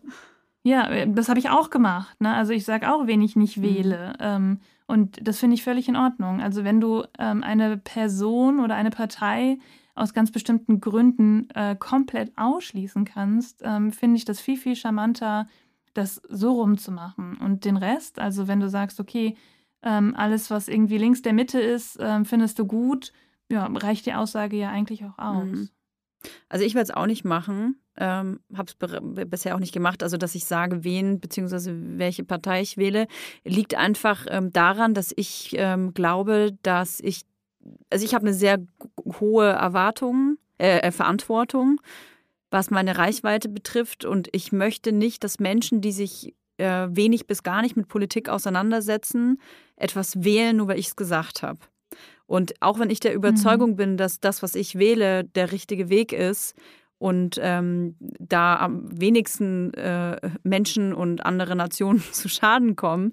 ja, das habe ich auch gemacht. Ne? Also, ich sage auch, wen ich nicht mhm. wähle. Ähm, und das finde ich völlig in Ordnung. Also, wenn du ähm, eine Person oder eine Partei aus ganz bestimmten Gründen äh, komplett ausschließen kannst, ähm, finde ich das viel, viel charmanter, das so rumzumachen. Und den Rest, also wenn du sagst, okay, ähm, alles, was irgendwie links der Mitte ist, ähm, findest du gut, ja, reicht die Aussage ja eigentlich auch aus. Mhm. Also ich werde es auch nicht machen, ähm, habe es bisher auch nicht gemacht. Also dass ich sage, wen bzw. welche Partei ich wähle, liegt einfach ähm, daran, dass ich ähm, glaube, dass ich, also ich habe eine sehr hohe Erwartung, äh, äh Verantwortung was meine Reichweite betrifft. Und ich möchte nicht, dass Menschen, die sich äh, wenig bis gar nicht mit Politik auseinandersetzen, etwas wählen, nur weil ich es gesagt habe. Und auch wenn ich der Überzeugung mhm. bin, dass das, was ich wähle, der richtige Weg ist und ähm, da am wenigsten äh, Menschen und andere Nationen zu Schaden kommen,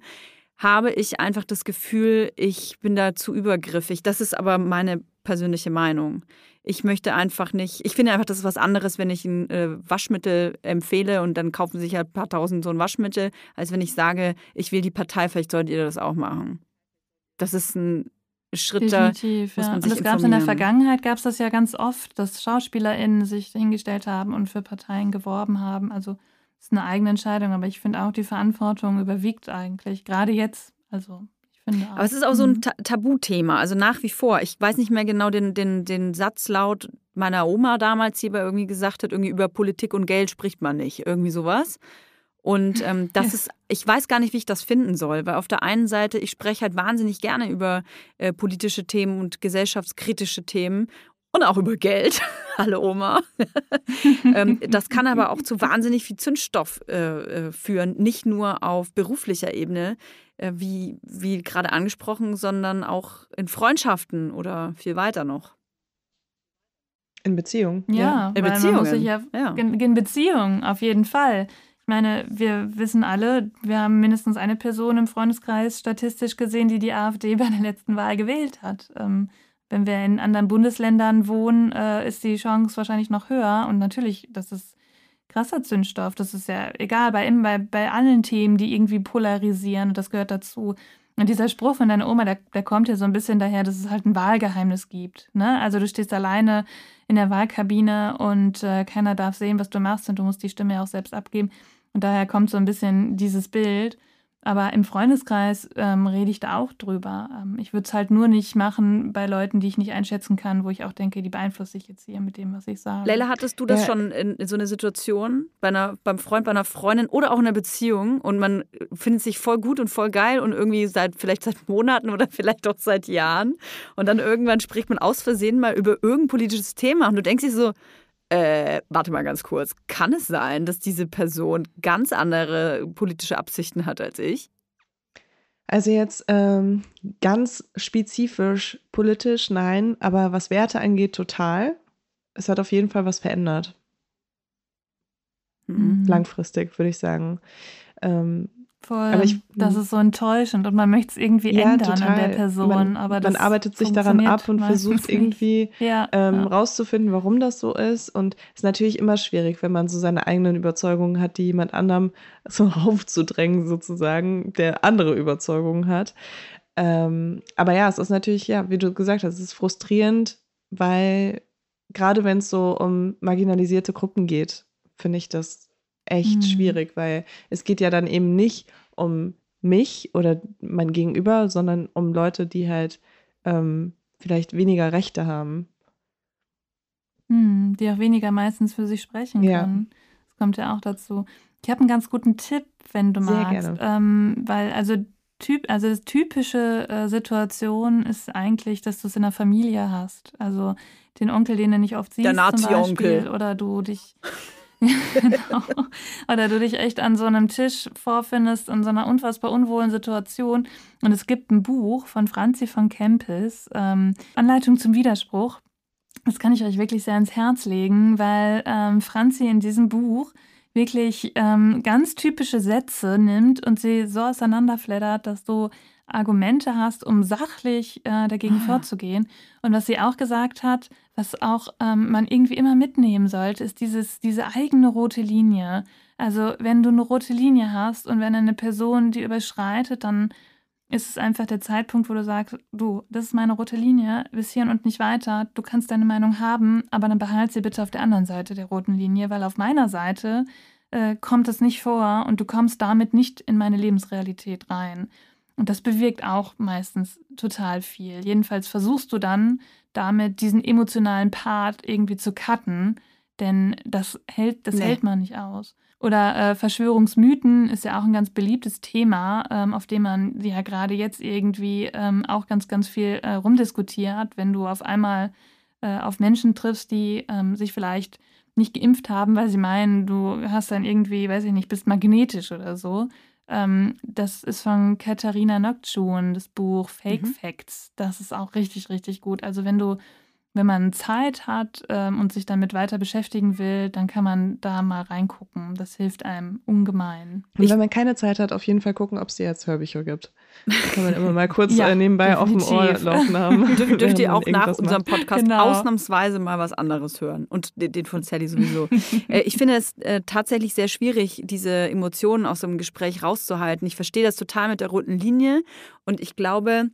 habe ich einfach das Gefühl, ich bin da zu übergriffig. Das ist aber meine persönliche Meinung. Ich möchte einfach nicht, ich finde einfach, das ist was anderes, wenn ich ein äh, Waschmittel empfehle und dann kaufen sich halt ein paar tausend so ein Waschmittel, als wenn ich sage, ich will die Partei, vielleicht solltet ihr das auch machen. Das ist ein Schritt Definitiv, da. Ja. und das gab es in der Vergangenheit, gab es das ja ganz oft, dass SchauspielerInnen sich hingestellt haben und für Parteien geworben haben. Also das ist eine eigene Entscheidung, aber ich finde auch, die Verantwortung überwiegt eigentlich, gerade jetzt. Also finde auch. Aber es ist auch so ein mhm. Ta Tabuthema, also nach wie vor. Ich weiß nicht mehr genau den, den, den Satz laut meiner Oma damals, die aber irgendwie gesagt hat, irgendwie über Politik und Geld spricht man nicht, irgendwie sowas. Und ähm, das ist, ich weiß gar nicht, wie ich das finden soll, weil auf der einen Seite, ich spreche halt wahnsinnig gerne über äh, politische Themen und gesellschaftskritische Themen und auch über Geld. Hallo Oma. ähm, das kann aber auch zu wahnsinnig viel Zündstoff äh, äh, führen, nicht nur auf beruflicher Ebene, wie, wie gerade angesprochen, sondern auch in Freundschaften oder viel weiter noch. In Beziehung. Ja, ja. in Beziehungen. Ja, ja. In, in Beziehung, auf jeden Fall. Ich meine, wir wissen alle, wir haben mindestens eine Person im Freundeskreis statistisch gesehen, die die AfD bei der letzten Wahl gewählt hat. Ähm, wenn wir in anderen Bundesländern wohnen, äh, ist die Chance wahrscheinlich noch höher. Und natürlich, das ist krasser Zündstoff. Das ist ja egal bei, bei, bei allen Themen, die irgendwie polarisieren. Und das gehört dazu. Und dieser Spruch von deiner Oma, der, der kommt ja so ein bisschen daher, dass es halt ein Wahlgeheimnis gibt. Ne? Also du stehst alleine in der Wahlkabine und äh, keiner darf sehen, was du machst und du musst die Stimme ja auch selbst abgeben. Und daher kommt so ein bisschen dieses Bild. Aber im Freundeskreis ähm, rede ich da auch drüber. Ähm, ich würde es halt nur nicht machen bei Leuten, die ich nicht einschätzen kann, wo ich auch denke, die beeinflusse ich jetzt hier mit dem, was ich sage. Leila, hattest du das ja. schon in, in, so einer Situation, bei einer, beim Freund, bei einer Freundin oder auch in einer Beziehung und man findet sich voll gut und voll geil und irgendwie seit vielleicht seit Monaten oder vielleicht auch seit Jahren und dann irgendwann spricht man aus Versehen mal über irgendein politisches Thema und du denkst dir so, äh, warte mal ganz kurz, kann es sein, dass diese Person ganz andere politische Absichten hat als ich? Also jetzt ähm, ganz spezifisch politisch, nein, aber was Werte angeht, total. Es hat auf jeden Fall was verändert. Mhm. Langfristig, würde ich sagen. Ähm, Voll. Ich, das ist so enttäuschend und man möchte es irgendwie ja, ändern total. an der Person. Man, aber man arbeitet sich daran ab und versucht irgendwie ja, ähm, ja. rauszufinden, warum das so ist. Und es ist natürlich immer schwierig, wenn man so seine eigenen Überzeugungen hat, die jemand anderem so aufzudrängen, sozusagen, der andere Überzeugungen hat. Ähm, aber ja, es ist natürlich, ja, wie du gesagt hast, es ist frustrierend, weil gerade wenn es so um marginalisierte Gruppen geht, finde ich das echt mhm. schwierig, weil es geht ja dann eben nicht um mich oder mein Gegenüber, sondern um Leute, die halt ähm, vielleicht weniger Rechte haben. Mhm, die auch weniger meistens für sich sprechen ja. können. Das kommt ja auch dazu. Ich habe einen ganz guten Tipp, wenn du Sehr magst. Gerne. Ähm, weil, also Typ, also das typische äh, Situation ist eigentlich, dass du es in der Familie hast. Also den Onkel, den du nicht oft siehst, der Nazi-Onkel. Oder du dich genau. Oder du dich echt an so einem Tisch vorfindest in so einer unfassbar unwohlen Situation. Und es gibt ein Buch von Franzi von Kempis, ähm, Anleitung zum Widerspruch. Das kann ich euch wirklich sehr ins Herz legen, weil ähm, Franzi in diesem Buch wirklich ähm, ganz typische Sätze nimmt und sie so auseinanderfleddert, dass du Argumente hast, um sachlich äh, dagegen ah. vorzugehen. Und was sie auch gesagt hat, was auch ähm, man irgendwie immer mitnehmen sollte, ist dieses, diese eigene rote Linie. Also wenn du eine rote Linie hast und wenn eine Person die überschreitet, dann ist es einfach der Zeitpunkt, wo du sagst, du, das ist meine rote Linie, bis hierhin und nicht weiter. Du kannst deine Meinung haben, aber dann behalte sie bitte auf der anderen Seite der roten Linie, weil auf meiner Seite äh, kommt es nicht vor und du kommst damit nicht in meine Lebensrealität rein. Und das bewirkt auch meistens total viel. Jedenfalls versuchst du dann damit diesen emotionalen Part irgendwie zu cutten, denn das hält, das nee. hält man nicht aus. Oder äh, Verschwörungsmythen ist ja auch ein ganz beliebtes Thema, ähm, auf dem man ja gerade jetzt irgendwie ähm, auch ganz, ganz viel äh, rumdiskutiert, wenn du auf einmal äh, auf Menschen triffst, die ähm, sich vielleicht nicht geimpft haben, weil sie meinen, du hast dann irgendwie, weiß ich nicht, bist magnetisch oder so. Ähm, das ist von Katharina Noctschun, das Buch Fake mhm. Facts. Das ist auch richtig, richtig gut. Also wenn du wenn man Zeit hat ähm, und sich damit weiter beschäftigen will, dann kann man da mal reingucken. Das hilft einem ungemein. Und wenn man keine Zeit hat, auf jeden Fall gucken, ob es jetzt Hörbücher gibt. Das kann man immer mal kurz Ja, äh, nebenbei definitiv. auf dem Ohr laufen haben. Dürft, dürft ihr auch nach unserem. Podcast Genau. ausnahmsweise mal was anderes hören. Und den, den von Sally sowieso. äh, ich finde es äh, tatsächlich sehr schwierig, diese Emotionen aus so einem Gespräch rauszuhalten. Ich verstehe das total mit der roten Linie. Und ich glaube,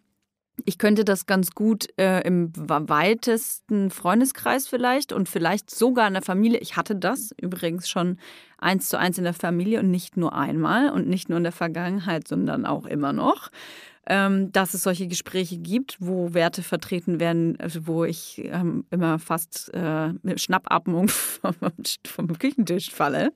ich könnte das ganz gut äh, im weitesten Freundeskreis vielleicht und vielleicht sogar in der Familie. Ich hatte das übrigens schon eins zu eins in der Familie und nicht nur einmal und nicht nur in der Vergangenheit, sondern auch immer noch. Ähm, dass es solche Gespräche gibt, wo Werte vertreten werden, also wo ich ähm, immer fast äh, mit Schnappatmung vom, vom Küchentisch falle.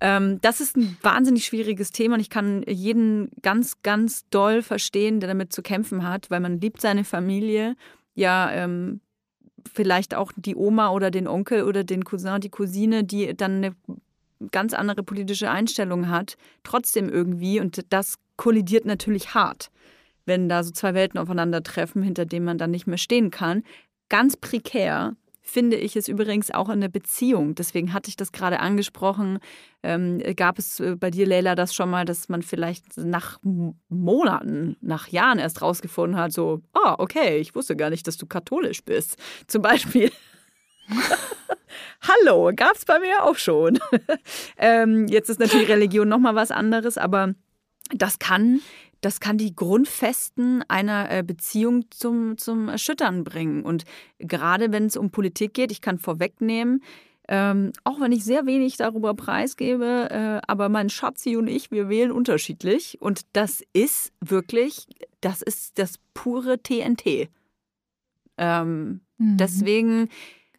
Ähm, das ist ein wahnsinnig schwieriges Thema und ich kann jeden ganz, ganz doll verstehen, der damit zu kämpfen hat, weil man liebt seine Familie. Ja, ähm, vielleicht auch die Oma oder den Onkel oder den Cousin, die Cousine, die dann eine ganz andere politische Einstellung hat, trotzdem irgendwie. Und das kollidiert natürlich hart, wenn da so zwei Welten aufeinandertreffen, hinter denen man dann nicht mehr stehen kann. Ganz prekär finde ich es übrigens auch in der Beziehung. Deswegen hatte ich das gerade angesprochen. Ähm, gab es äh, bei dir, Leila, das schon mal, dass man vielleicht nach Monaten, nach Jahren erst rausgefunden hat, so, ah, okay, ich wusste gar nicht, dass du katholisch bist. Zum Beispiel. Hallo, gab es bei mir auch schon. ähm, jetzt ist natürlich Religion nochmal was anderes, aber das kann, das kann die Grundfesten einer äh, Beziehung zum, zum Erschüttern bringen. Und gerade wenn es um Politik geht, ich kann vorwegnehmen, ähm, auch wenn ich sehr wenig darüber preisgebe, äh, aber mein Schatzi und ich, wir wählen unterschiedlich. Und das ist wirklich, das ist das pure TNT. Ähm, Mhm. Deswegen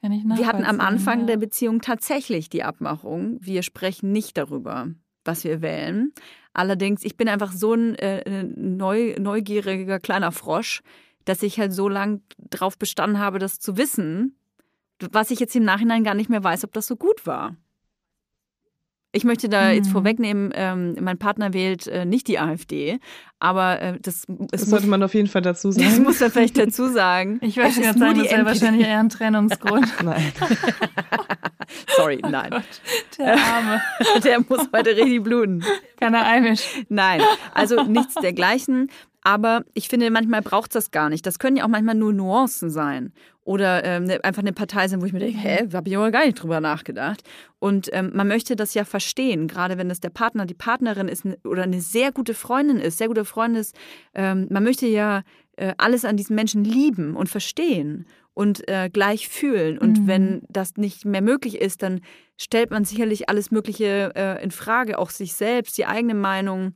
wir hatten am Anfang ja. der Beziehung tatsächlich die Abmachung, wir sprechen nicht darüber, was wir wählen. Allerdings, ich bin einfach so ein äh, neu, neugieriger kleiner Frosch, dass ich halt so lang drauf bestanden habe, das zu wissen, was ich jetzt im Nachhinein gar nicht mehr weiß, ob das so gut war. Ich möchte da jetzt Mhm. vorwegnehmen, ähm, mein Partner wählt äh, nicht die AfD, aber äh, das, Das muss, sollte man auf jeden Fall dazu das sagen. muss man vielleicht dazu sagen. Ich ist gerade sagen, die das wäre wahrscheinlich eher ein Trennungsgrund. Nein. Sorry, nein. Der Arme. Der muss heute richtig bluten. Kann er einmischen. Nein, also nichts dergleichen. Aber ich finde, manchmal braucht es das gar nicht. Das können ja auch manchmal nur Nuancen sein. Oder ähm, ne- einfach eine Partei sein, wo ich mir denke, hä, habe ich aber gar nicht drüber nachgedacht. Und ähm, man möchte das ja verstehen, gerade wenn es der Partner, die Partnerin ist ne- oder eine sehr gute Freundin ist, sehr gute Freundin ist. Ähm, man möchte ja äh, alles an diesen Menschen lieben und verstehen und äh, gleich fühlen. Und Mhm. wenn das nicht mehr möglich ist, dann stellt man sicherlich alles Mögliche äh, in Frage, auch sich selbst, die eigene Meinung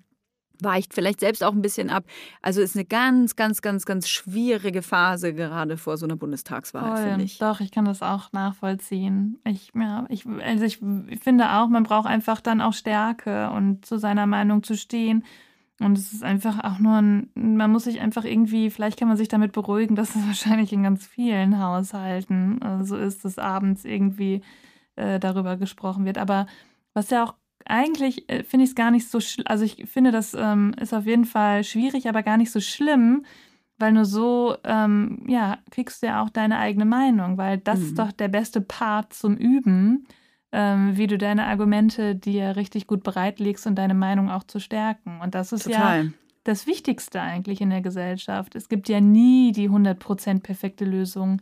weicht vielleicht selbst auch ein bisschen ab. Also ist eine ganz, ganz, ganz, ganz schwierige Phase gerade vor so einer Bundestagswahl, Voll. finde ich. Doch, ich kann das auch nachvollziehen. Ich, ja, ich, also ich finde auch, man braucht einfach dann auch Stärke und zu seiner Meinung zu stehen. Und es ist einfach auch nur ein, man muss sich einfach irgendwie, vielleicht kann man sich damit beruhigen, dass es wahrscheinlich in ganz vielen Haushalten äh, so ist, dass abends irgendwie äh, darüber gesprochen wird. Aber was ja auch eigentlich äh, finde ich es gar nicht so, schl- also ich finde, das ähm, ist auf jeden Fall schwierig, aber gar nicht so schlimm, weil nur so, ähm, ja, kriegst du ja auch deine eigene Meinung, weil das Mhm. ist doch der beste Part zum Üben, ähm, wie du deine Argumente dir richtig gut bereitlegst und deine Meinung auch zu stärken. Und das ist ja Total. das Wichtigste eigentlich in der Gesellschaft. Es gibt ja nie die 100% perfekte Lösung.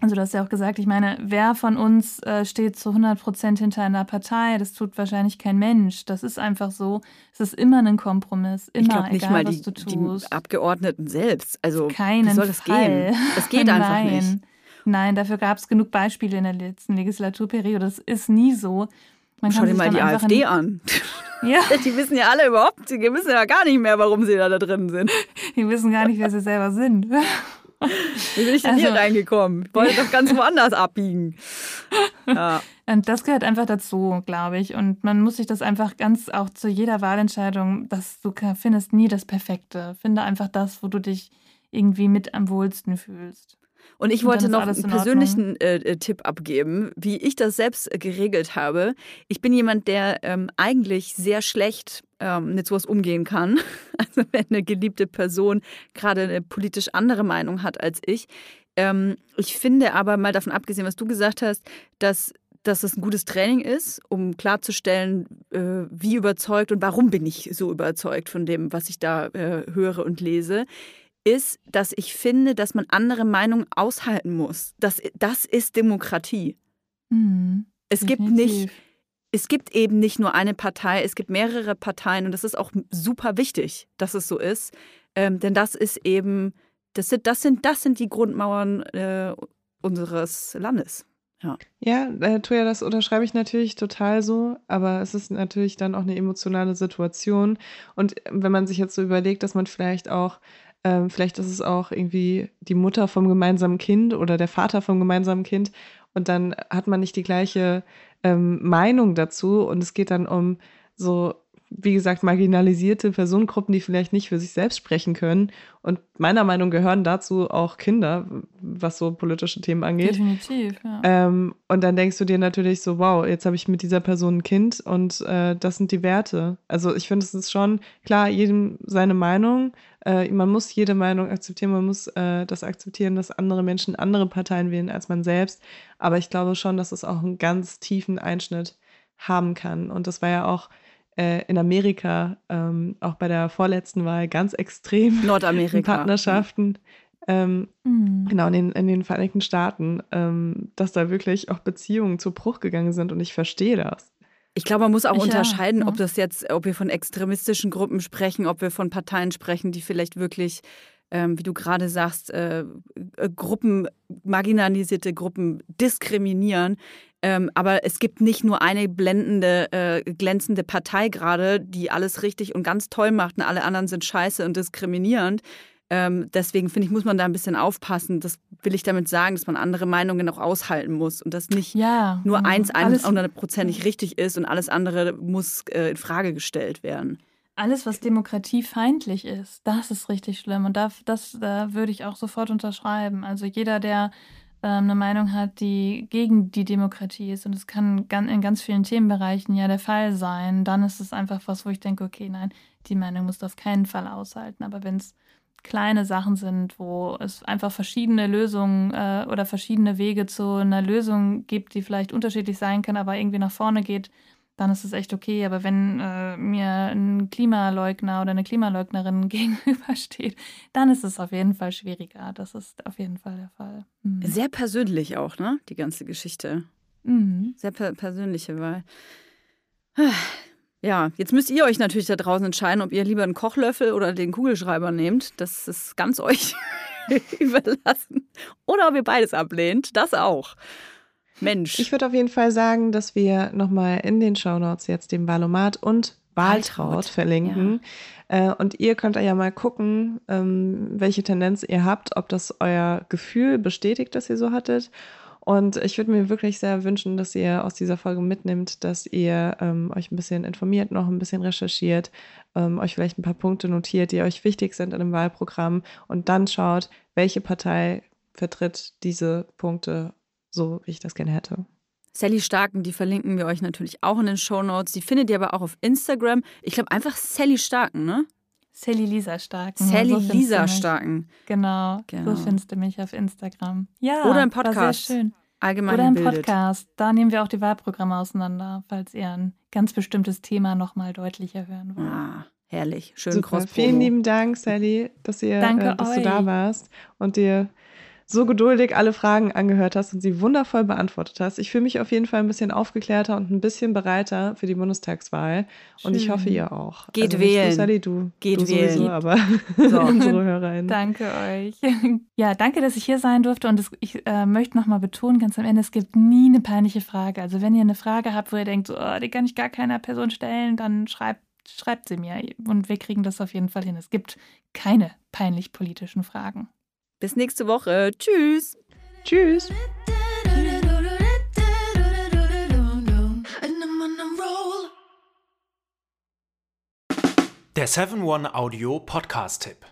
Also du hast ja auch gesagt, ich meine, wer von uns äh, steht zu 100% hinter einer Partei? Das tut wahrscheinlich kein Mensch. Das ist einfach so. Es ist immer ein Kompromiss. Immer, ich glaube nicht egal mal was die, die. Abgeordneten selbst. Also Keinen wie soll das Fall. gehen? Das geht einfach Nein. nicht. Nein, dafür gab es genug Beispiele in der letzten Legislaturperiode. Das ist nie so. Man Schau dir mal die AfD an. Ja, Die wissen ja alle überhaupt, die wissen ja gar nicht mehr, warum sie da, da drin sind. die wissen gar nicht, wer sie selber sind. Wie bin ich denn hier Also- reingekommen? Ich wollte doch ganz woanders abbiegen. Ja. Und das gehört einfach dazu, glaube ich. Und man muss sich das einfach ganz auch zu jeder Wahlentscheidung, dass du findest nie das Perfekte. Finde einfach das, wo du dich irgendwie mit am wohlsten fühlst. Und ich Und wollte noch einen in persönlichen äh, äh, Tipp abgeben, wie ich das selbst äh, geregelt habe. Ich bin jemand, der ähm, eigentlich sehr schlecht ähm, mit sowas umgehen kann. Also wenn eine geliebte Person gerade eine politisch andere Meinung hat als ich. Ähm, ich finde aber mal davon abgesehen, was du gesagt hast, dass dass es ein gutes Training ist, um klarzustellen, äh, wie überzeugt und warum bin ich so überzeugt von dem, was ich da äh, höre und lese, ist, dass ich finde, dass man andere Meinungen aushalten muss. Das, das ist Demokratie. Mhm. Es gibt nicht, es gibt eben nicht nur eine Partei, es gibt mehrere Parteien und das ist auch super wichtig, dass es so ist. Ähm, denn das ist eben, das sind, das sind, das sind die Grundmauern äh, unseres Landes. Ja, ja äh, Toja, das unterschreibe ich natürlich total so, aber es ist natürlich dann auch eine emotionale Situation. Und wenn man sich jetzt so überlegt, dass man vielleicht auch, ähm, vielleicht ist es auch irgendwie die Mutter vom gemeinsamen Kind oder der Vater vom gemeinsamen Kind. Und dann hat man nicht die gleiche ähm, Meinung dazu. Und es geht dann um so wie gesagt, marginalisierte Personengruppen, die vielleicht nicht für sich selbst sprechen können. Und meiner Meinung gehören dazu auch Kinder, was so politische Themen angeht. Definitiv, ja. Ähm, und dann denkst du dir natürlich so, wow, jetzt habe ich mit dieser Person ein Kind und äh, das sind die Werte. Also ich finde, es ist schon klar, jedem seine Meinung. Äh, man muss jede Meinung akzeptieren, man muss äh, das akzeptieren, dass andere Menschen andere Parteien wählen als man selbst. Aber ich glaube schon, dass es auch einen ganz tiefen Einschnitt haben kann. Und das war ja auch äh, in Amerika, ähm, auch bei der vorletzten Wahl, ganz extrem. Nordamerika. Partnerschaften. Ähm, mhm. Genau, in den, in den Vereinigten Staaten, ähm, dass da wirklich auch Beziehungen zu Bruch gegangen sind und ich verstehe das. Ich glaube, man muss auch ich unterscheiden, ja. ob das jetzt, ob wir von extremistischen Gruppen sprechen, ob wir von Parteien sprechen, die vielleicht wirklich, ähm, wie du gerade sagst, äh, äh Gruppen, marginalisierte Gruppen diskriminieren. Ähm, aber es gibt nicht nur eine blendende, äh, glänzende Partei gerade, die alles richtig und ganz toll macht und alle anderen sind scheiße und diskriminierend. Ähm, deswegen finde ich, muss man da ein bisschen aufpassen. Das will ich damit sagen, dass man andere Meinungen auch aushalten muss und dass nicht ja, nur ja, eins hundertprozentig richtig ist und alles andere muss äh, in Frage gestellt werden. Alles, was demokratiefeindlich ist, das ist richtig schlimm. Und da, das da würde ich auch sofort unterschreiben. Also jeder, der ähm, eine Meinung hat, die gegen die Demokratie ist. Und es kann in ganz vielen Themenbereichen ja der Fall sein. Dann ist es einfach was, wo ich denke, okay, nein, die Meinung musst du auf keinen Fall aushalten. Aber wenn es kleine Sachen sind, wo es einfach verschiedene Lösungen äh, oder verschiedene Wege zu einer Lösung gibt, die vielleicht unterschiedlich sein kann, aber irgendwie nach vorne geht, dann ist es echt okay. Aber wenn äh, mir ein Klimaleugner oder eine Klimaleugnerin gegenübersteht, dann ist es auf jeden Fall schwieriger. Das ist auf jeden Fall der Fall. Mhm. Sehr persönlich auch, ne? Die ganze Geschichte. Mhm. Sehr per persönliche Wahl. Ja, jetzt müsst ihr euch natürlich da draußen entscheiden, ob ihr lieber einen Kochlöffel oder den Kugelschreiber nehmt. Das ist ganz euch überlassen. Oder ob ihr beides ablehnt. Das auch. Mensch. Ich würde auf jeden Fall sagen, dass wir nochmal in den Shownotes jetzt den Valomat und Wahltraut verlinken. Ja. Äh, und ihr könnt ja mal gucken, ähm, welche Tendenz ihr habt, ob das euer Gefühl bestätigt, das ihr so hattet. Und ich würde mir wirklich sehr wünschen, dass ihr aus dieser Folge mitnimmt, dass ihr ähm, euch ein bisschen informiert, noch ein bisschen recherchiert, ähm, euch vielleicht ein paar Punkte notiert, die euch wichtig sind in einem Wahlprogramm und dann schaut, welche Partei vertritt diese Punkte so wie ich das gerne hätte. Sally Starken, die verlinken wir euch natürlich auch in den Show Notes. Die findet ihr aber auch auf Instagram. Ich glaube einfach Sally Starken, ne? Sally Lisa Starken. Sally so Lisa Starken. Genau, genau, so findest du mich auf Instagram. Ja, Oder im Podcast. sehr schön. Allgemein Oder im Podcast. Da nehmen wir auch die Wahlprogramme auseinander, falls ihr ein ganz bestimmtes Thema nochmal deutlicher hören wollt. Ah, herrlich. Schön Super. Vielen lieben Dank, Sally, dass, ihr, äh, dass du da warst und dir so geduldig alle Fragen angehört hast und sie wundervoll beantwortet hast. Ich fühle mich auf jeden Fall ein bisschen aufgeklärter und ein bisschen bereiter für die Bundestagswahl. Schön. Und ich hoffe, ihr auch. Geht also wählen. Du, Sally, du, Geht du wählen. Sowieso, aber so. unsere HörerInnen. Danke euch. Ja, danke, dass ich hier sein durfte. Und ich äh, möchte nochmal betonen, ganz am Ende, es gibt nie eine peinliche Frage. Also wenn ihr eine Frage habt, wo ihr denkt, so, oh, die kann ich gar keiner Person stellen, dann schreibt schreibt sie mir und wir kriegen das auf jeden Fall hin. Es gibt keine peinlich politischen Fragen. Bis nächste Woche. Tschüss. Tschüss. Der 7-One Audio Podcast-Tipp.